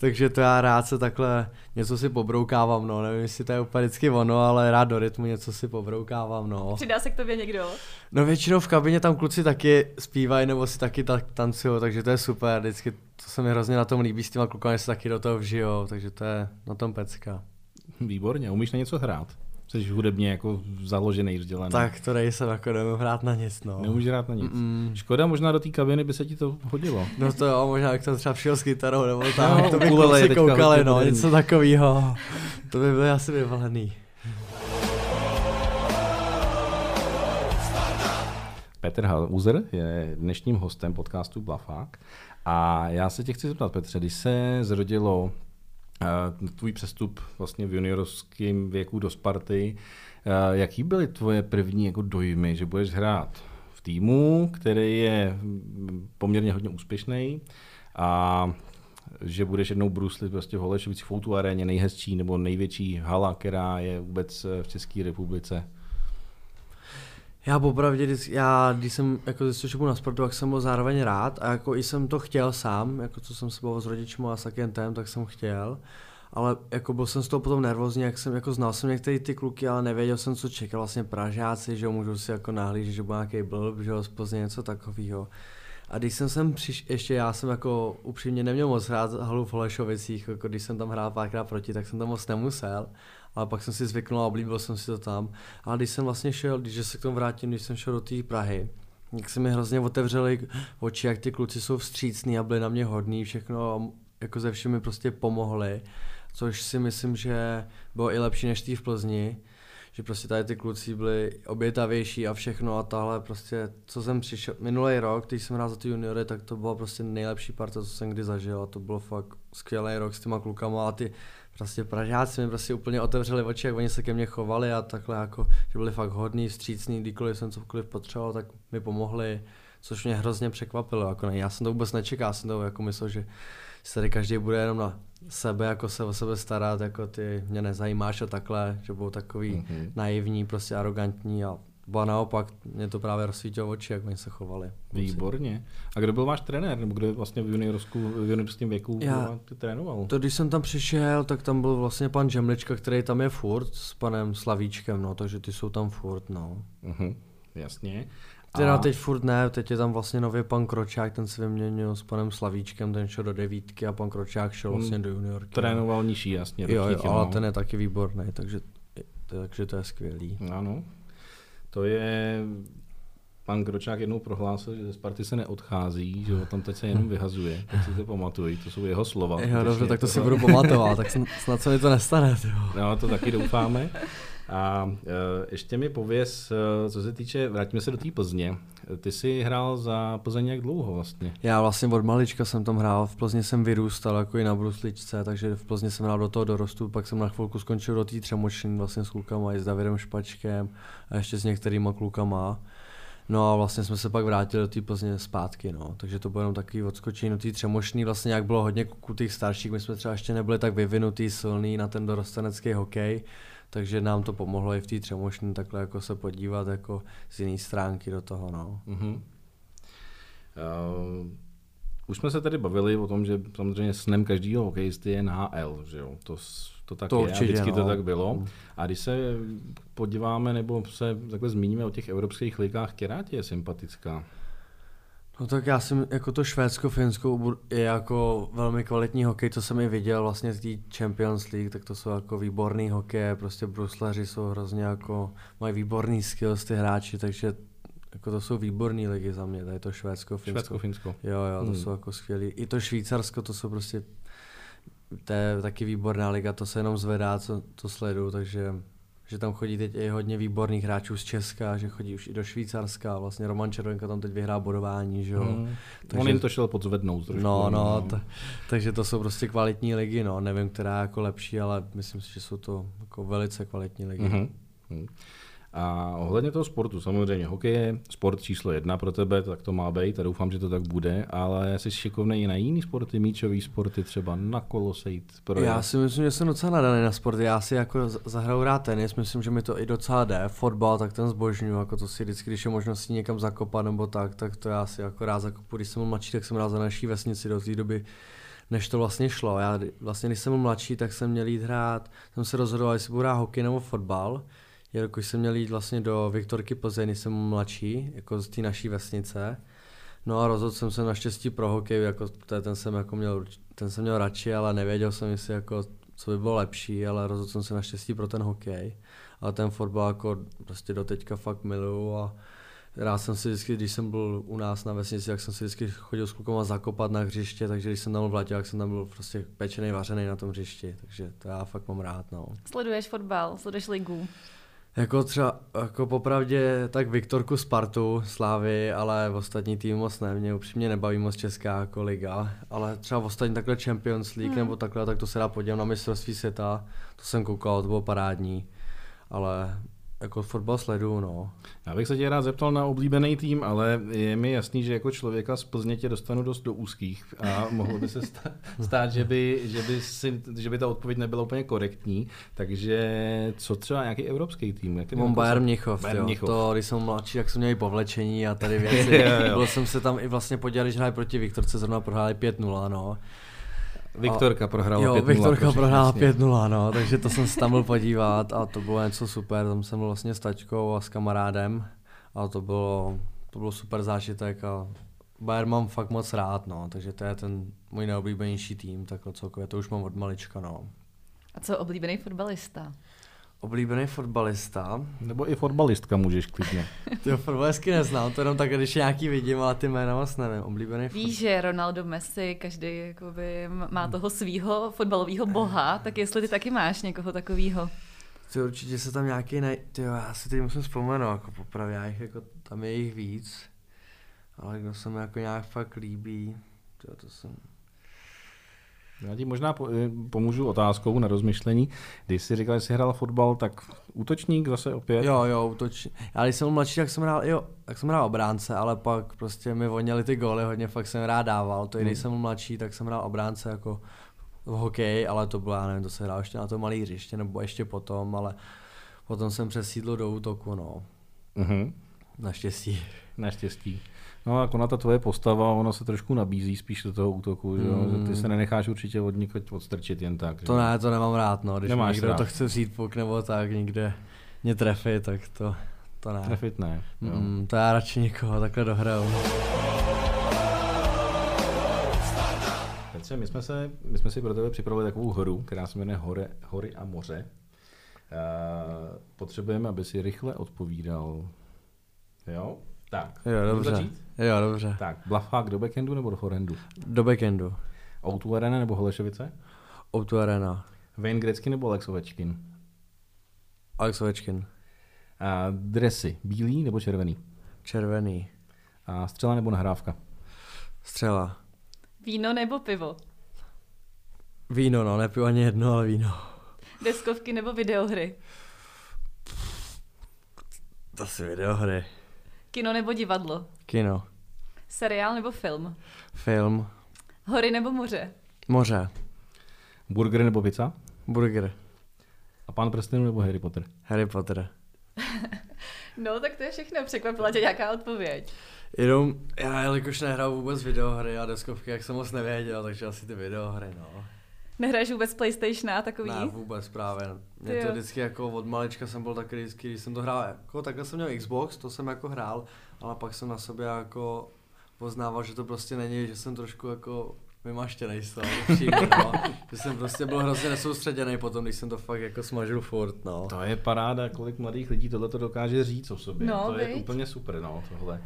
Takže to já rád se takhle něco si pobroukávám, no, nevím, jestli to je úplně vždycky ono, ale rád do rytmu něco si pobroukávám, no. Přidá se k tobě někdo? No většinou v kabině tam kluci taky zpívají nebo si taky tak tancují, takže to je super, vždycky to se mi hrozně na tom líbí s těma klukami, že se taky do toho vžijou, takže to je na tom pecka. Výborně, umíš na něco hrát? Jsi hudebně jako založený, vzdělaný. Tak to nejsem, jako nemůžu hrát na nic, no. Nemůžeš hrát na nic. Mm. Škoda, možná do té kabiny by se ti to hodilo. No to jo, možná jak tam třeba přišel s kytarou nebo tak, No, to by kluci koukali, no, něco takového. To by bylo asi vyvalený. Petr Hauser je dnešním hostem podcastu Blafák. A já se tě chci zeptat, Petře, když se zrodilo tvůj přestup vlastně v juniorském věku do Sparty, uh, jaký byly tvoje první jako dojmy, že budeš hrát v týmu, který je mm, poměrně hodně úspěšný a že budeš jednou bruslit prostě v Holešovicích v aréně nejhezčí nebo největší hala, která je vůbec eh, v České republice. Já popravdě, když- já když jsem jako zjistil, že na sportu, tak jsem byl zároveň rád a jako i jsem to chtěl sám, jako co jsem se bavil s rodičmi a s agentem, tak jsem chtěl. Ale jako byl jsem z toho potom nervózní, jak jsem jako znal jsem některé ty kluky, ale nevěděl jsem, co čekal vlastně Pražáci, že můžu si jako nahlížet, že byl nějaký blb, že jo, z Plzně něco takového. A když jsem sem přišel, ještě já jsem jako upřímně neměl moc hrát halu v Holešovicích, jako když jsem tam hrál párkrát proti, tak jsem tam moc nemusel. Ale pak jsem si zvyknul a oblíbil jsem si to tam. Ale když jsem vlastně šel, když se k tomu vrátím, když jsem šel do té Prahy, jak se mi hrozně otevřely oči, jak ty kluci jsou vstřícní a byli na mě hodní, všechno jako ze všemi prostě pomohli, což si myslím, že bylo i lepší než tý v Plzni, že prostě tady ty kluci byli obětavější a všechno a tahle prostě, co jsem přišel, minulý rok, když jsem hrál za ty juniory, tak to byla prostě nejlepší parta, co jsem kdy zažil a to bylo fakt skvělý rok s těma klukama a ty prostě Pražáci mi prostě úplně otevřeli oči, jak oni se ke mně chovali a takhle jako, že byli fakt hodní, vstřícní, kdykoliv jsem cokoliv potřeboval, tak mi pomohli, což mě hrozně překvapilo. Jako ne, já jsem to vůbec nečekal, já jsem to jako myslel, že se tady každý bude jenom na sebe, jako se o sebe starat, jako ty mě nezajímáš a takhle, že budou takový mm-hmm. naivní, prostě arrogantní a ba naopak, mě to právě rozsvítilo oči, jak oni se chovali. Výborně. A kdo byl váš trenér, nebo kdo vlastně v juniorsku, v juniorském věku Já- ty trénoval? To, když jsem tam přišel, tak tam byl vlastně pan Žemlička, který tam je furt s panem Slavíčkem, no, takže ty jsou tam furt, no. Mhm, jasně. Teda teď furt ne, teď je tam vlastně nový pan Kročák, ten se vyměnil s panem Slavíčkem, ten šel do devítky a pan Kročák šel vlastně do juniorky. trénoval nižší, jasně. Jo, jo, ale no. ten je taky výborný, takže, takže to je skvělý. Ano. To je... Pan Kročák jednou prohlásil, že ze Sparty se neodchází, že ho tam teď se jenom vyhazuje. Tak si to pamatuj, to jsou jeho slova. Jo, dobře, tak to si Tohle- budu pamatovat, tak snad, snad se mi to nestane. Jo. No, to taky doufáme. A e, ještě mi pověz, e, co se týče, vrátíme se do té Plzně. Ty jsi hrál za Plzeň jak dlouho vlastně? Já vlastně od malička jsem tam hrál, v Plzni jsem vyrůstal jako i na brusličce, takže v Plzni jsem hrál do toho dorostu, pak jsem na chvilku skončil do té třemočny vlastně s klukama, i s Davidem Špačkem a ještě s některýma klukama. No a vlastně jsme se pak vrátili do té Plzně zpátky, no. Takže to bylo jenom takový odskočení do té třemošný, vlastně jak bylo hodně kluků těch starších, my jsme třeba ještě nebyli tak vyvinutý, silný na ten dorostenecký hokej, takže nám to pomohlo i v té třemošní takhle jako se podívat jako z jiné stránky do toho, no. Uh-huh. Uh, už jsme se tady bavili o tom, že samozřejmě snem každého hokejisty je NHL, že jo? To, to tak To je určitě, a vždycky to no. tak bylo. A když se podíváme nebo se takhle zmíníme o těch evropských ligách, která ti je sympatická? No tak já jsem jako to Švédsko, Finsko bu- je jako velmi kvalitní hokej, co jsem i viděl vlastně z té Champions League, tak to jsou jako výborný hokej, prostě bruslaři jsou hrozně jako, mají výborný skills ty hráči, takže jako to jsou výborné ligy za mě, tady to Švédsko, Finsko. Švédsko, Finsko. Jo, jo, to Hmm. jsou jako skvělý. I to Švýcarsko, to jsou prostě, to je taky výborná liga, to se jenom zvedá, co to sleduju, takže že tam chodí teď i hodně výborných hráčů z Česka, že chodí už i do Švýcarska, vlastně Roman Červenka tam teď vyhrá bodování, že jo. Hmm. Takže- On jim to šel podzvednout trošku. No, no, t- takže to jsou prostě kvalitní ligy, no, nevím, která je jako lepší, ale myslím si, že jsou to jako velice kvalitní ligy. Mhm. Mhm. A ohledně toho sportu, samozřejmě, hokej je sport číslo jedna pro tebe, tak to má být a doufám, že to tak bude, ale jsi šikovný i na jiný sporty, míčový sporty, třeba na kolo sejít, projet. Já si myslím, že jsem docela nadaný na sport. Já si jako zahraju rád tenis, myslím, že mi to i docela jde. Fotbal, tak ten zbožňuju, jako to si vždycky, když je možnost si někam zakopat nebo tak, tak to já si jako rád zakopu. Když jsem byl mladší, tak jsem hrál za naší vesnici do té doby, než to vlastně šlo. Já vlastně, když jsem byl mladší, tak jsem měl jít hrát, jsem se rozhodoval, jestli budu hrát hokej nebo fotbal. Jelikož jsem měl jít vlastně do Viktorky Plzeň, jsem mladší, jako z té naší vesnice. No a rozhodl jsem se naštěstí pro hokej, jako ten jsem jako měl, ten jsem měl radši, ale nevěděl jsem, jestli jako, co by bylo lepší, ale rozhodl jsem se naštěstí pro ten hokej. A ten fotbal jako prostě do teďka fakt miluju a rád jsem si vždycky, když jsem byl u nás na vesnici, tak jsem si vždycky chodil s klukama zakopat na hřiště, takže když jsem tam byl v Latě, tak jsem tam byl prostě pečený, vařený na tom hřišti, takže to já fakt mám rád, no. Sleduješ fotbal, sleduješ ligu. Jako třeba, jako popravdě, tak Viktorku Spartu, Slávy, ale v ostatní tým moc ne, mě upřímně nebaví moc česká jako liga, ale třeba v ostatní takhle Champions League Hmm. nebo takhle, tak to se dá podívat na mistrovství světa, to jsem koukal, to bylo parádní, ale jako fotbal sleduju, no. Já bych se tě rád zeptal na oblíbený tým, ale je mi jasný, že jako člověka z Plzně tě dostanu dost do úzkých a mohlo by se stát, že by, že by, si, že by ta odpověď nebyla úplně korektní. Takže co třeba nějaký evropský tým? Jaký Mám Bayern Mnichov, Bayern jo. Mnichov. To, když jsem mladší, tak jsem měl i povlečení a tady věci. Byl jsem se tam i vlastně podívat, když hráli proti Viktorce, zrovna prohráli 5-0, no. Viktorka prohrála Jo, 5-0, Viktorka prosím, prohrála jasně. 5-0, no, takže to jsem se tam byl podívat a to bylo něco super, tam jsem byl vlastně s tačkou a s kamarádem a to bylo, to bylo super zážitek a Bayern mám fakt moc rád, no, takže to je ten můj neoblíbenější tým, takhle celkově, to už mám od malička, no. A co oblíbený fotbalista? Oblíbený fotbalista, Nebo i fotbalistka můžeš klidně. ty fotbalistky neznám, to jenom tak, když nějaký vidím, ale ty jména moc nevím, oblíbený Víš, že Ronaldo Messi, každý jakoby má toho svého fotbalového boha, tak jestli ty taky máš někoho takového. Ty určitě se tam nějaký nej... Ty jo, já si teď musím vzpomenout, jako popravě, já jich jako, tam je jich víc. Ale kdo se mi jako nějak fakt líbí, to, to jsem... Já ti možná eh, pomůžu otázkou na rozmyšlení. Když jsi říkal, že jsi hrál fotbal, tak útočník zase opět? Jo, jo, útočník. Já když jsem byl mladší, tak jsem hrál, jo, tak jsem hrál obránce, ale pak prostě mi voněly ty góly hodně, fakt jsem rád dával. To i když Hmm. jsem byl mladší, tak jsem hrál obránce jako v hokeji, ale to bylo, já nevím, to se hrál ještě na to malý hřiště, nebo ještě potom, ale potom jsem přesídl do útoku, no. Mhm. Naštěstí. Naštěstí. No a ona ta tvoje postava, ona se trošku nabízí spíš do toho útoku, že? Mm. Ty se nenecháš určitě od někud odstrčit jen tak. To že? ne, to nemám rád, no. Když Nemáš někdo rád. to chce vzít puk nebo tak někde mě trefit, tak to, to ne. Trefit ne. jo. Mm, to já radši někoho takhle dohraju. Petře, my jsme, se, my jsme si pro tebe připravili takovou hru, která se jmenuje Hore, Hory a moře. Uh, potřebujeme, aby si rychle odpovídal. Jo? Tak. Jo, dobře. začít? Jo, dobře. Tak, Blafák do backendu nebo do forehandu? Do backendu. Outu Arena nebo Holešovice? Outu Arena. Wayne Gretzky nebo Alex Ovečkin? Alex Ovečkin. Uh, dresy, bílý nebo červený? Červený. A střela nebo nahrávka? Střela. Víno nebo pivo? Víno, no, nepiju ani jedno, ale víno. Deskovky nebo videohry? To si videohry. Kino nebo divadlo? Kino. Seriál nebo film? Film. Hory nebo moře? Moře. Burger nebo pizza? Burger. A pán prstenů nebo Harry Potter? Harry Potter. No, tak to je všechno. Překvapila tě nějaká odpověď. Jenom, já jelikož nehraju vůbec videohry a deskovky, jak jsem moc nevěděl, takže asi ty videohry, no. Nehraješ vůbec PlayStation a takový? Ne, vůbec právě. Mě Ty to jo. vždycky jako od malička jsem byl taky vždycky, když jsem to hrál, jako takhle jsem měl Xbox, to jsem jako hrál, ale pak jsem na sobě jako poznával, že to prostě není, že jsem trošku jako vymaštěnej z toho, upřímně, no. že jsem prostě byl hrozně nesoustředěný potom, když jsem to fakt jako smažil furt, no. To je paráda, kolik mladých lidí tohle to dokáže říct o sobě. No, to je viď? úplně super, no, tohle.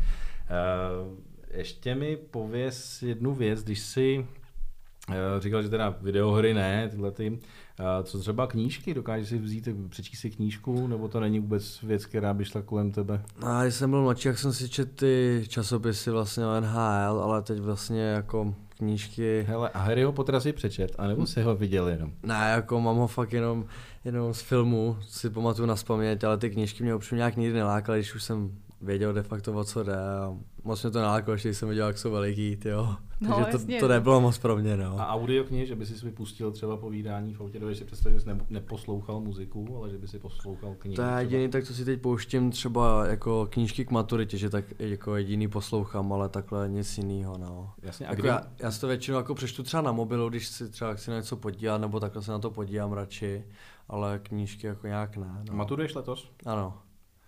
Uh, ještě mi pověz jednu věc, když uh, říkal, že teda videohry ne, tyhle ty, uh, co třeba knížky, dokážeš si vzít, přečíst si knížku, nebo to není vůbec věc, která by šla kolem tebe? No, A když jsem byl mladší, jak jsem si četl ty časopisy vlastně o NHL, ale teď vlastně jako knížky, Hele, a Harryho Pottera si přečet, anebo si ho viděl jenom? ne, jako mám ho fakt jenom, jenom z filmu, si pamatuju na spaměť, ale ty knížky mě upřímně nějak nikdy nelákaly, když už jsem věděl de facto o co jde a moc mě to ještě když jsem viděl, jak jsou veliký, jo. No, Takže jasně. to, to nebylo moc pro mě, no. A audio knih, že by si si pustil třeba povídání v autě, dovedeš si představit, že jsi ne- neposlouchal muziku, ale že by si poslouchal knihu. To je jediný, tak co si teď pouštím třeba jako knížky k maturitě, že tak jako jediný poslouchám, ale takhle nic jiného, no. Jasně, a Jako kdy, já, já si to většinou jako přečtu třeba na mobilu, když si třeba chci na něco podívat, nebo takhle se na to podívám radši, ale knížky jako nějak ne. No. maturuješ letos? Ano.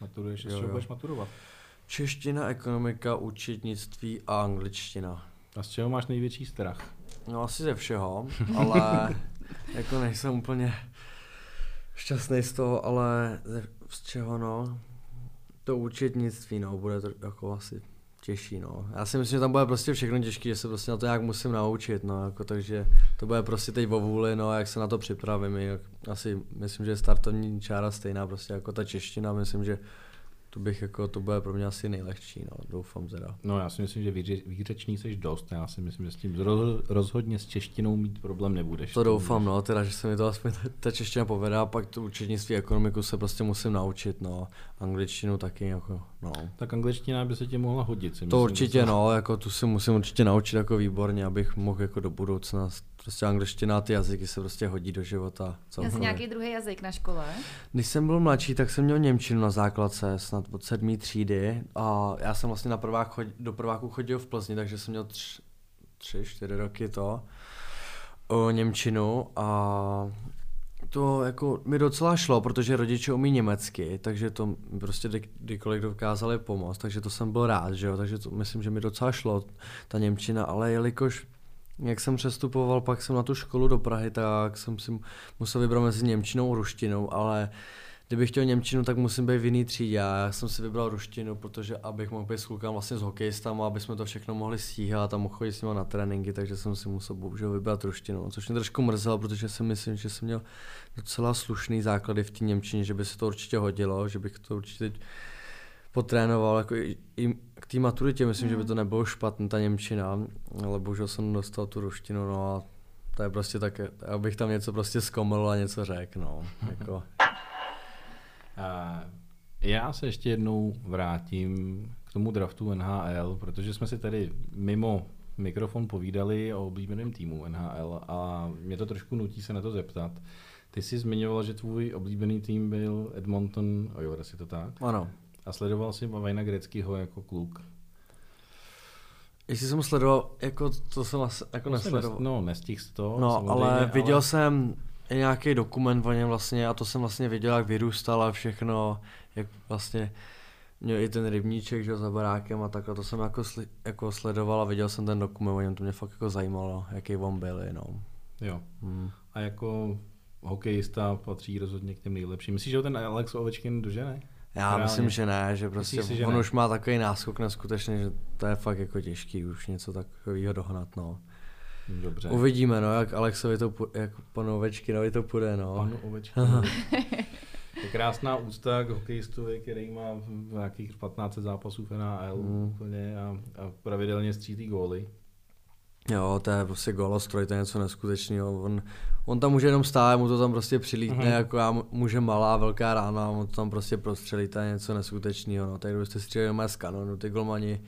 Maturuješ, Jo, jo. budeš maturovat? Čeština, ekonomika, účetnictví a angličtina. A z čeho máš největší strach? No asi ze všeho, ale jako nejsem úplně šťastný z toho, ale ze, z čeho no? To účetnictví, no, bude to jako asi těžší, no. Já si myslím, že tam bude prostě všechno těžké, že se prostě na to nějak musím naučit, no, jako, takže to bude prostě teď o vůli, no, jak se na to připravím, jak, asi myslím, že startovní čára stejná prostě jako ta čeština, myslím, že to bych jako, to bude pro mě asi nejlehčí, no, doufám teda. No já si myslím, že výře, výřečný jsi dost. Já si myslím, že s tím roz, rozhodně s češtinou mít problém nebudeš. To doufám, no, teda, že se mi to aspoň ta, ta čeština povede a pak tu účetnictví ekonomiku se prostě musím naučit, no. Angličtinu taky, jako, no. Tak angličtina by se ti mohla hodit. Si To myslím, určitě, no, jako tu se musím určitě naučit jako výborně, abych mohl jako do budoucna, prostě angličtina a ty jazyky se prostě hodí do života. Měl jsi nějaký druhý jazyk na škole? Když jsem byl mladší, tak jsem měl Němčinu na základce, snad od sedmý třídy a já jsem vlastně na prvák chod, do prváku chodil v Plzni, takže jsem měl tři, tři čtyři roky to o Němčinu a to jako mi docela šlo, protože rodiče umí německy, takže to mi prostě kdy, kdykoliv dokázali pomoct, takže to jsem byl rád, že jo, takže to myslím, že mi docela šlo ta Němčina, ale jelikož jak jsem přestupoval, pak jsem na tu školu do Prahy, tak jsem si musel vybrat mezi Němčinou a ruštinou, ale kdybych chtěl Němčinu, tak musím být v jiný třídě. Já jsem si vybral ruštinu, protože abych mohl být s klukama vlastně s hokejistama, aby jsme to všechno mohli stíhat a mohl chodit s nimi na tréninky, takže jsem si musel bohužel vybrat ruštinu, což mě trošku mrzelo, protože si myslím, že jsem měl docela slušný základy v té Němčině, že by se to určitě hodilo, že bych to určitě potrénoval, jako i, i k té maturitě myslím, mm. že by to nebylo špatné, ta Němčina, ale bohužel jsem dostal tu ruštinu, no a To je prostě tak, abych tam něco prostě zkoml a něco řekl, no. Jako. Já se ještě jednou vrátím k tomu draftu NHL, protože jsme si tady mimo mikrofon povídali o oblíbeném týmu NHL a mě to trošku nutí se na to zeptat. Ty jsi zmiňoval, že tvůj oblíbený tým byl Edmonton Oilers, je to tak? Ano. A sledoval jsi Vajna Greckýho jako kluk? Jestli jsem sledoval, jako to jsem asi jako nesledoval. No, nestihl to. No, ale viděl ale... jsem nějaký dokument o něm vlastně a to jsem vlastně viděl, jak vyrůstal a všechno, jak vlastně měl i ten rybníček, že za barákem a tak a to jsem jako, sli, jako sledoval a viděl jsem ten dokument o něm, to mě fakt jako zajímalo, jaký on byl, no. Jo. Hmm. A jako hokejista patří rozhodně k těm nejlepším. Myslíš, že ho ten Alex Ovečkin dožene? Já Reálně. myslím, že ne, že prostě si, že on ne? už má takový náskok neskutečný, že to je fakt jako těžký už něco takového dohnat, no. Dobře. Uvidíme, no, jak Alexovi to, jak panu Ovečkinovi to půjde, no. Panu Ovečkinovi. je krásná úcta k hokejistovi, který má v nějakých 15 zápasů v NHL mm. úplně a, a pravidelně střílí góly. Jo, to je prostě golostroj, to je něco neskutečného. On, on tam může jenom stát, mu to tam prostě přilítne, mm-hmm. jako já může malá, velká rána, on to tam prostě prostřelí, to je něco neskutečného. No. Tak kdybyste stříleli z kanonu, ty golmani,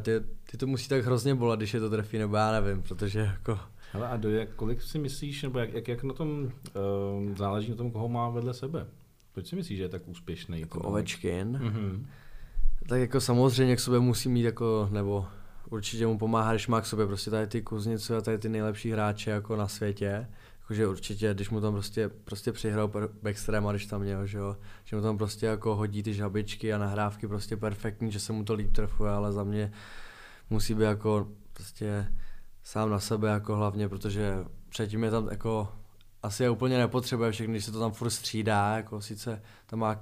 ty, ty to musí tak hrozně bolet, když je to trefí, nebo já nevím, protože jako... Ale a do jak, kolik si myslíš, nebo jak, jak, jak na tom uh, záleží na tom, koho má vedle sebe? Proč si myslíš, že je tak úspěšný? Jako Ovečkin? Mm-hmm. Tak jako samozřejmě k sobě musí mít jako, nebo určitě mu pomáhá, když má k sobě prostě tady ty kuznice a tady ty nejlepší hráče jako na světě. Jakože určitě, když mu tam prostě, prostě přihrál Backstrema, když tam měl, že jo, že mu tam prostě jako hodí ty žabičky a nahrávky prostě perfektní, že se mu to líp trefuje, ale za mě musí být jako prostě sám na sebe jako hlavně, protože předtím je tam jako asi je úplně nepotřebuje všechny, když se to tam furt střídá, jako sice tam má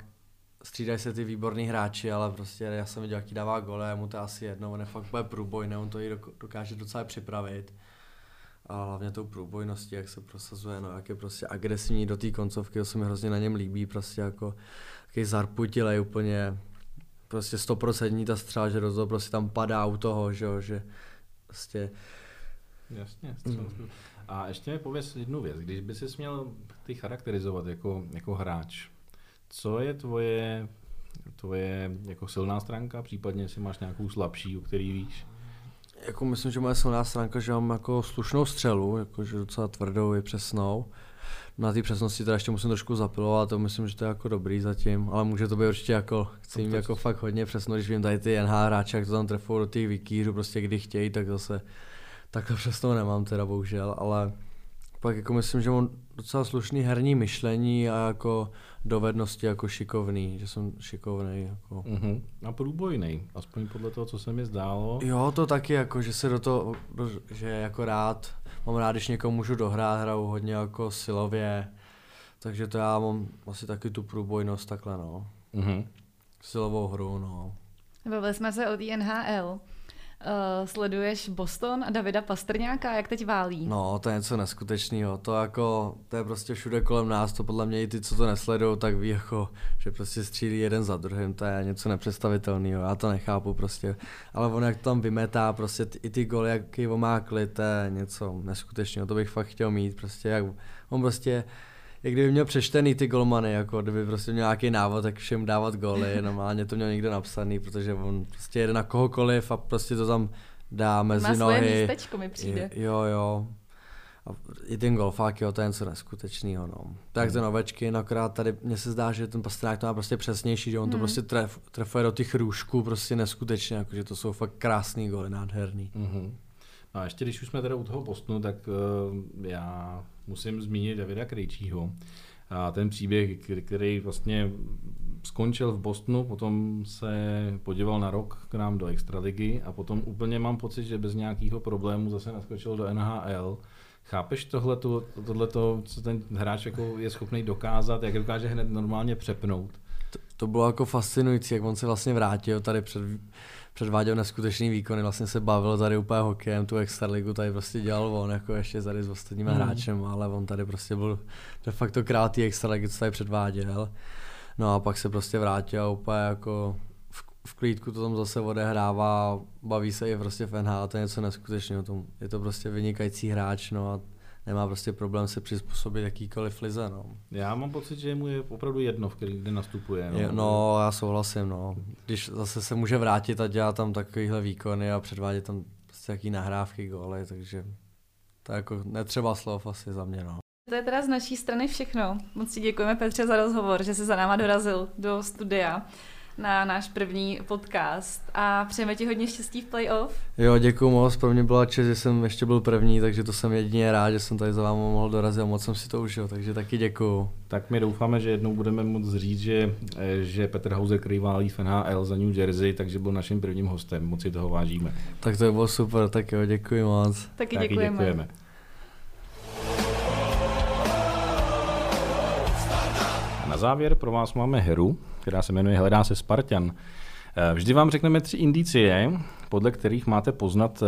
střídají se ty výborní hráči, ale prostě já jsem viděl, jaký dává gole, mu to asi jedno, on je fakt bude průbojný, on to i dokáže docela připravit. A hlavně tou průbojností, jak se prosazuje, no, jak je prostě agresivní do té koncovky, to se mi hrozně na něm líbí, prostě jako takový zarputilej úplně, prostě stoprocentní ta střela, že do prostě tam padá u toho, že, že prostě... Jasně, mm. A ještě mi pověs jednu věc, když by si měl ty charakterizovat jako, jako hráč, co je tvoje, tvoje jako silná stránka, případně jestli máš nějakou slabší, o který víš? Jako myslím, že moje silná stránka, že mám jako slušnou střelu, jakože docela tvrdou i přesnou. Na té přesnosti teda ještě musím trošku zapilovat, to myslím, že to je jako dobrý zatím, ale může to být určitě jako, chci jim jako fakt hodně přesno, když vím tady ty NH hráče, jak to tam trefou do těch vikířů, prostě kdy chtějí, tak zase takhle přesnou nemám teda bohužel, ale pak jako myslím, že mám docela slušný herní myšlení a jako dovednosti jako šikovný, že jsem šikovný. Jako. Uh-huh. A průbojný, aspoň podle toho, co se mi zdálo. Jo, to taky, jako, že se do toho, do, že jako rád, mám rád, když někomu můžu dohrát, hraju hodně jako silově, takže to já mám asi taky tu průbojnost takhle, no. Uh-huh. Silovou hru, no. Bavili jsme se o NHL. Uh, sleduješ Boston a Davida Pastrňáka, jak teď válí? No, to je něco neskutečného. To jako, to je prostě všude kolem nás, to podle mě i ty, co to nesledují, tak ví jako, že prostě střílí jeden za druhým, to je něco nepředstavitelného, já to nechápu prostě. Ale on jak to tam vymetá, prostě ty, i ty goly, jaký on má klid, to je něco neskutečného, to bych fakt chtěl mít, prostě jak on prostě, jak kdyby měl přečtený ty golmany, jako kdyby prostě měl nějaký návod, tak všem dávat goly, normálně to měl někdo napsaný, protože on prostě jede na kohokoliv a prostě to tam dá mezi Má nohy. Má místečko mi přijde. Jo, jo. A i ten golfák, jo, to je něco neskutečného, no. Tak ten ovečky, akorát tady mně se zdá, že ten pastrák to má prostě přesnější, že on hmm. to prostě tref, trefuje do těch růžků prostě neskutečně, jakože to jsou fakt krásný goly, nádherný. Mm-hmm. A ještě když už jsme teda u toho Bostonu, tak uh, já musím zmínit Davida Krejčího. A ten příběh, který vlastně skončil v Bostonu, potom se podíval na rok k nám do Extraligy a potom úplně mám pocit, že bez nějakého problému zase naskočil do NHL. Chápeš tohleto, tohleto, co ten hráč jako je schopný dokázat, jak dokáže hned normálně přepnout? To, to bylo jako fascinující, jak on se vlastně vrátil tady před předváděl neskutečný výkony, vlastně se bavil tady úplně hokejem, tu extraligu tady prostě dělal on, jako ještě tady s ostatními mm. hráčem, ale on tady prostě byl de facto krát té extraligy, co tady předváděl. No a pak se prostě vrátil a úplně jako v, v klídku to tam zase odehrává, baví se i prostě v NHL, to je něco neskutečného, je to prostě vynikající hráč, no a nemá prostě problém se přizpůsobit jakýkoliv lize. No, Já mám pocit, že mu je opravdu jedno, v který kde nastupuje. je, no já souhlasím. No. Když zase se může vrátit a dělat tam takovýhle výkony a předvádět tam prostě jaký nahrávky, góly, takže to je jako netřeba slov asi za mě. No. To je teda z naší strany všechno. Moc ti děkujeme Petře za rozhovor, že jsi za náma dorazil do studia na náš první podcast a přejeme ti hodně štěstí v playoff. Jo, děkuji moc, pro mě byla čest, že jsem ještě byl první, takže to jsem jedině rád, že jsem tady za vámi mohl dorazit a moc jsem si to užil, takže taky děkuju. Tak my doufáme, že jednou budeme moct říct, že, eh, že Petr Hauser, který válí v NHL za New Jersey, takže byl naším prvním hostem. Moc si toho vážíme. Tak to je bylo super, tak jo, děkuji moc. Taky, Taky děkujeme. děkujeme. A na závěr pro vás máme hru, která se jmenuje Hledá se Spartan. Eh, Vždy vám řekneme tři indicie, podle kterých máte poznat eh,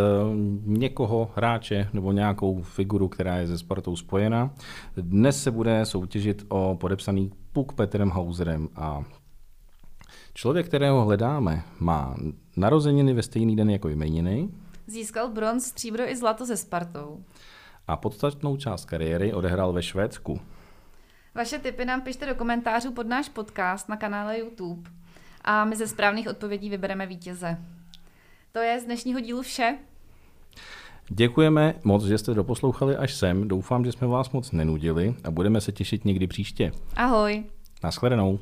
někoho, hráče nebo nějakou figuru, která je se Spartou spojena. Dnes se bude soutěžit o podepsaný puk Petrem Hauserem a člověk, kterého hledáme, má narozeniny ve stejný den jako jmeniny Získal bronz, stříbro i zlato se Spartou. a podstatnou část kariéry odehrál ve Švédsku. Vaše tipy nám pište do komentářů pod náš podcast na kanále YouTube a my ze správných odpovědí vybereme vítěze. To je z dnešního dílu vše. Děkujeme moc, že jste doposlouchali až sem. Doufám, že jsme vás moc nenudili a budeme se těšit někdy příště. Ahoj! Naschledanou.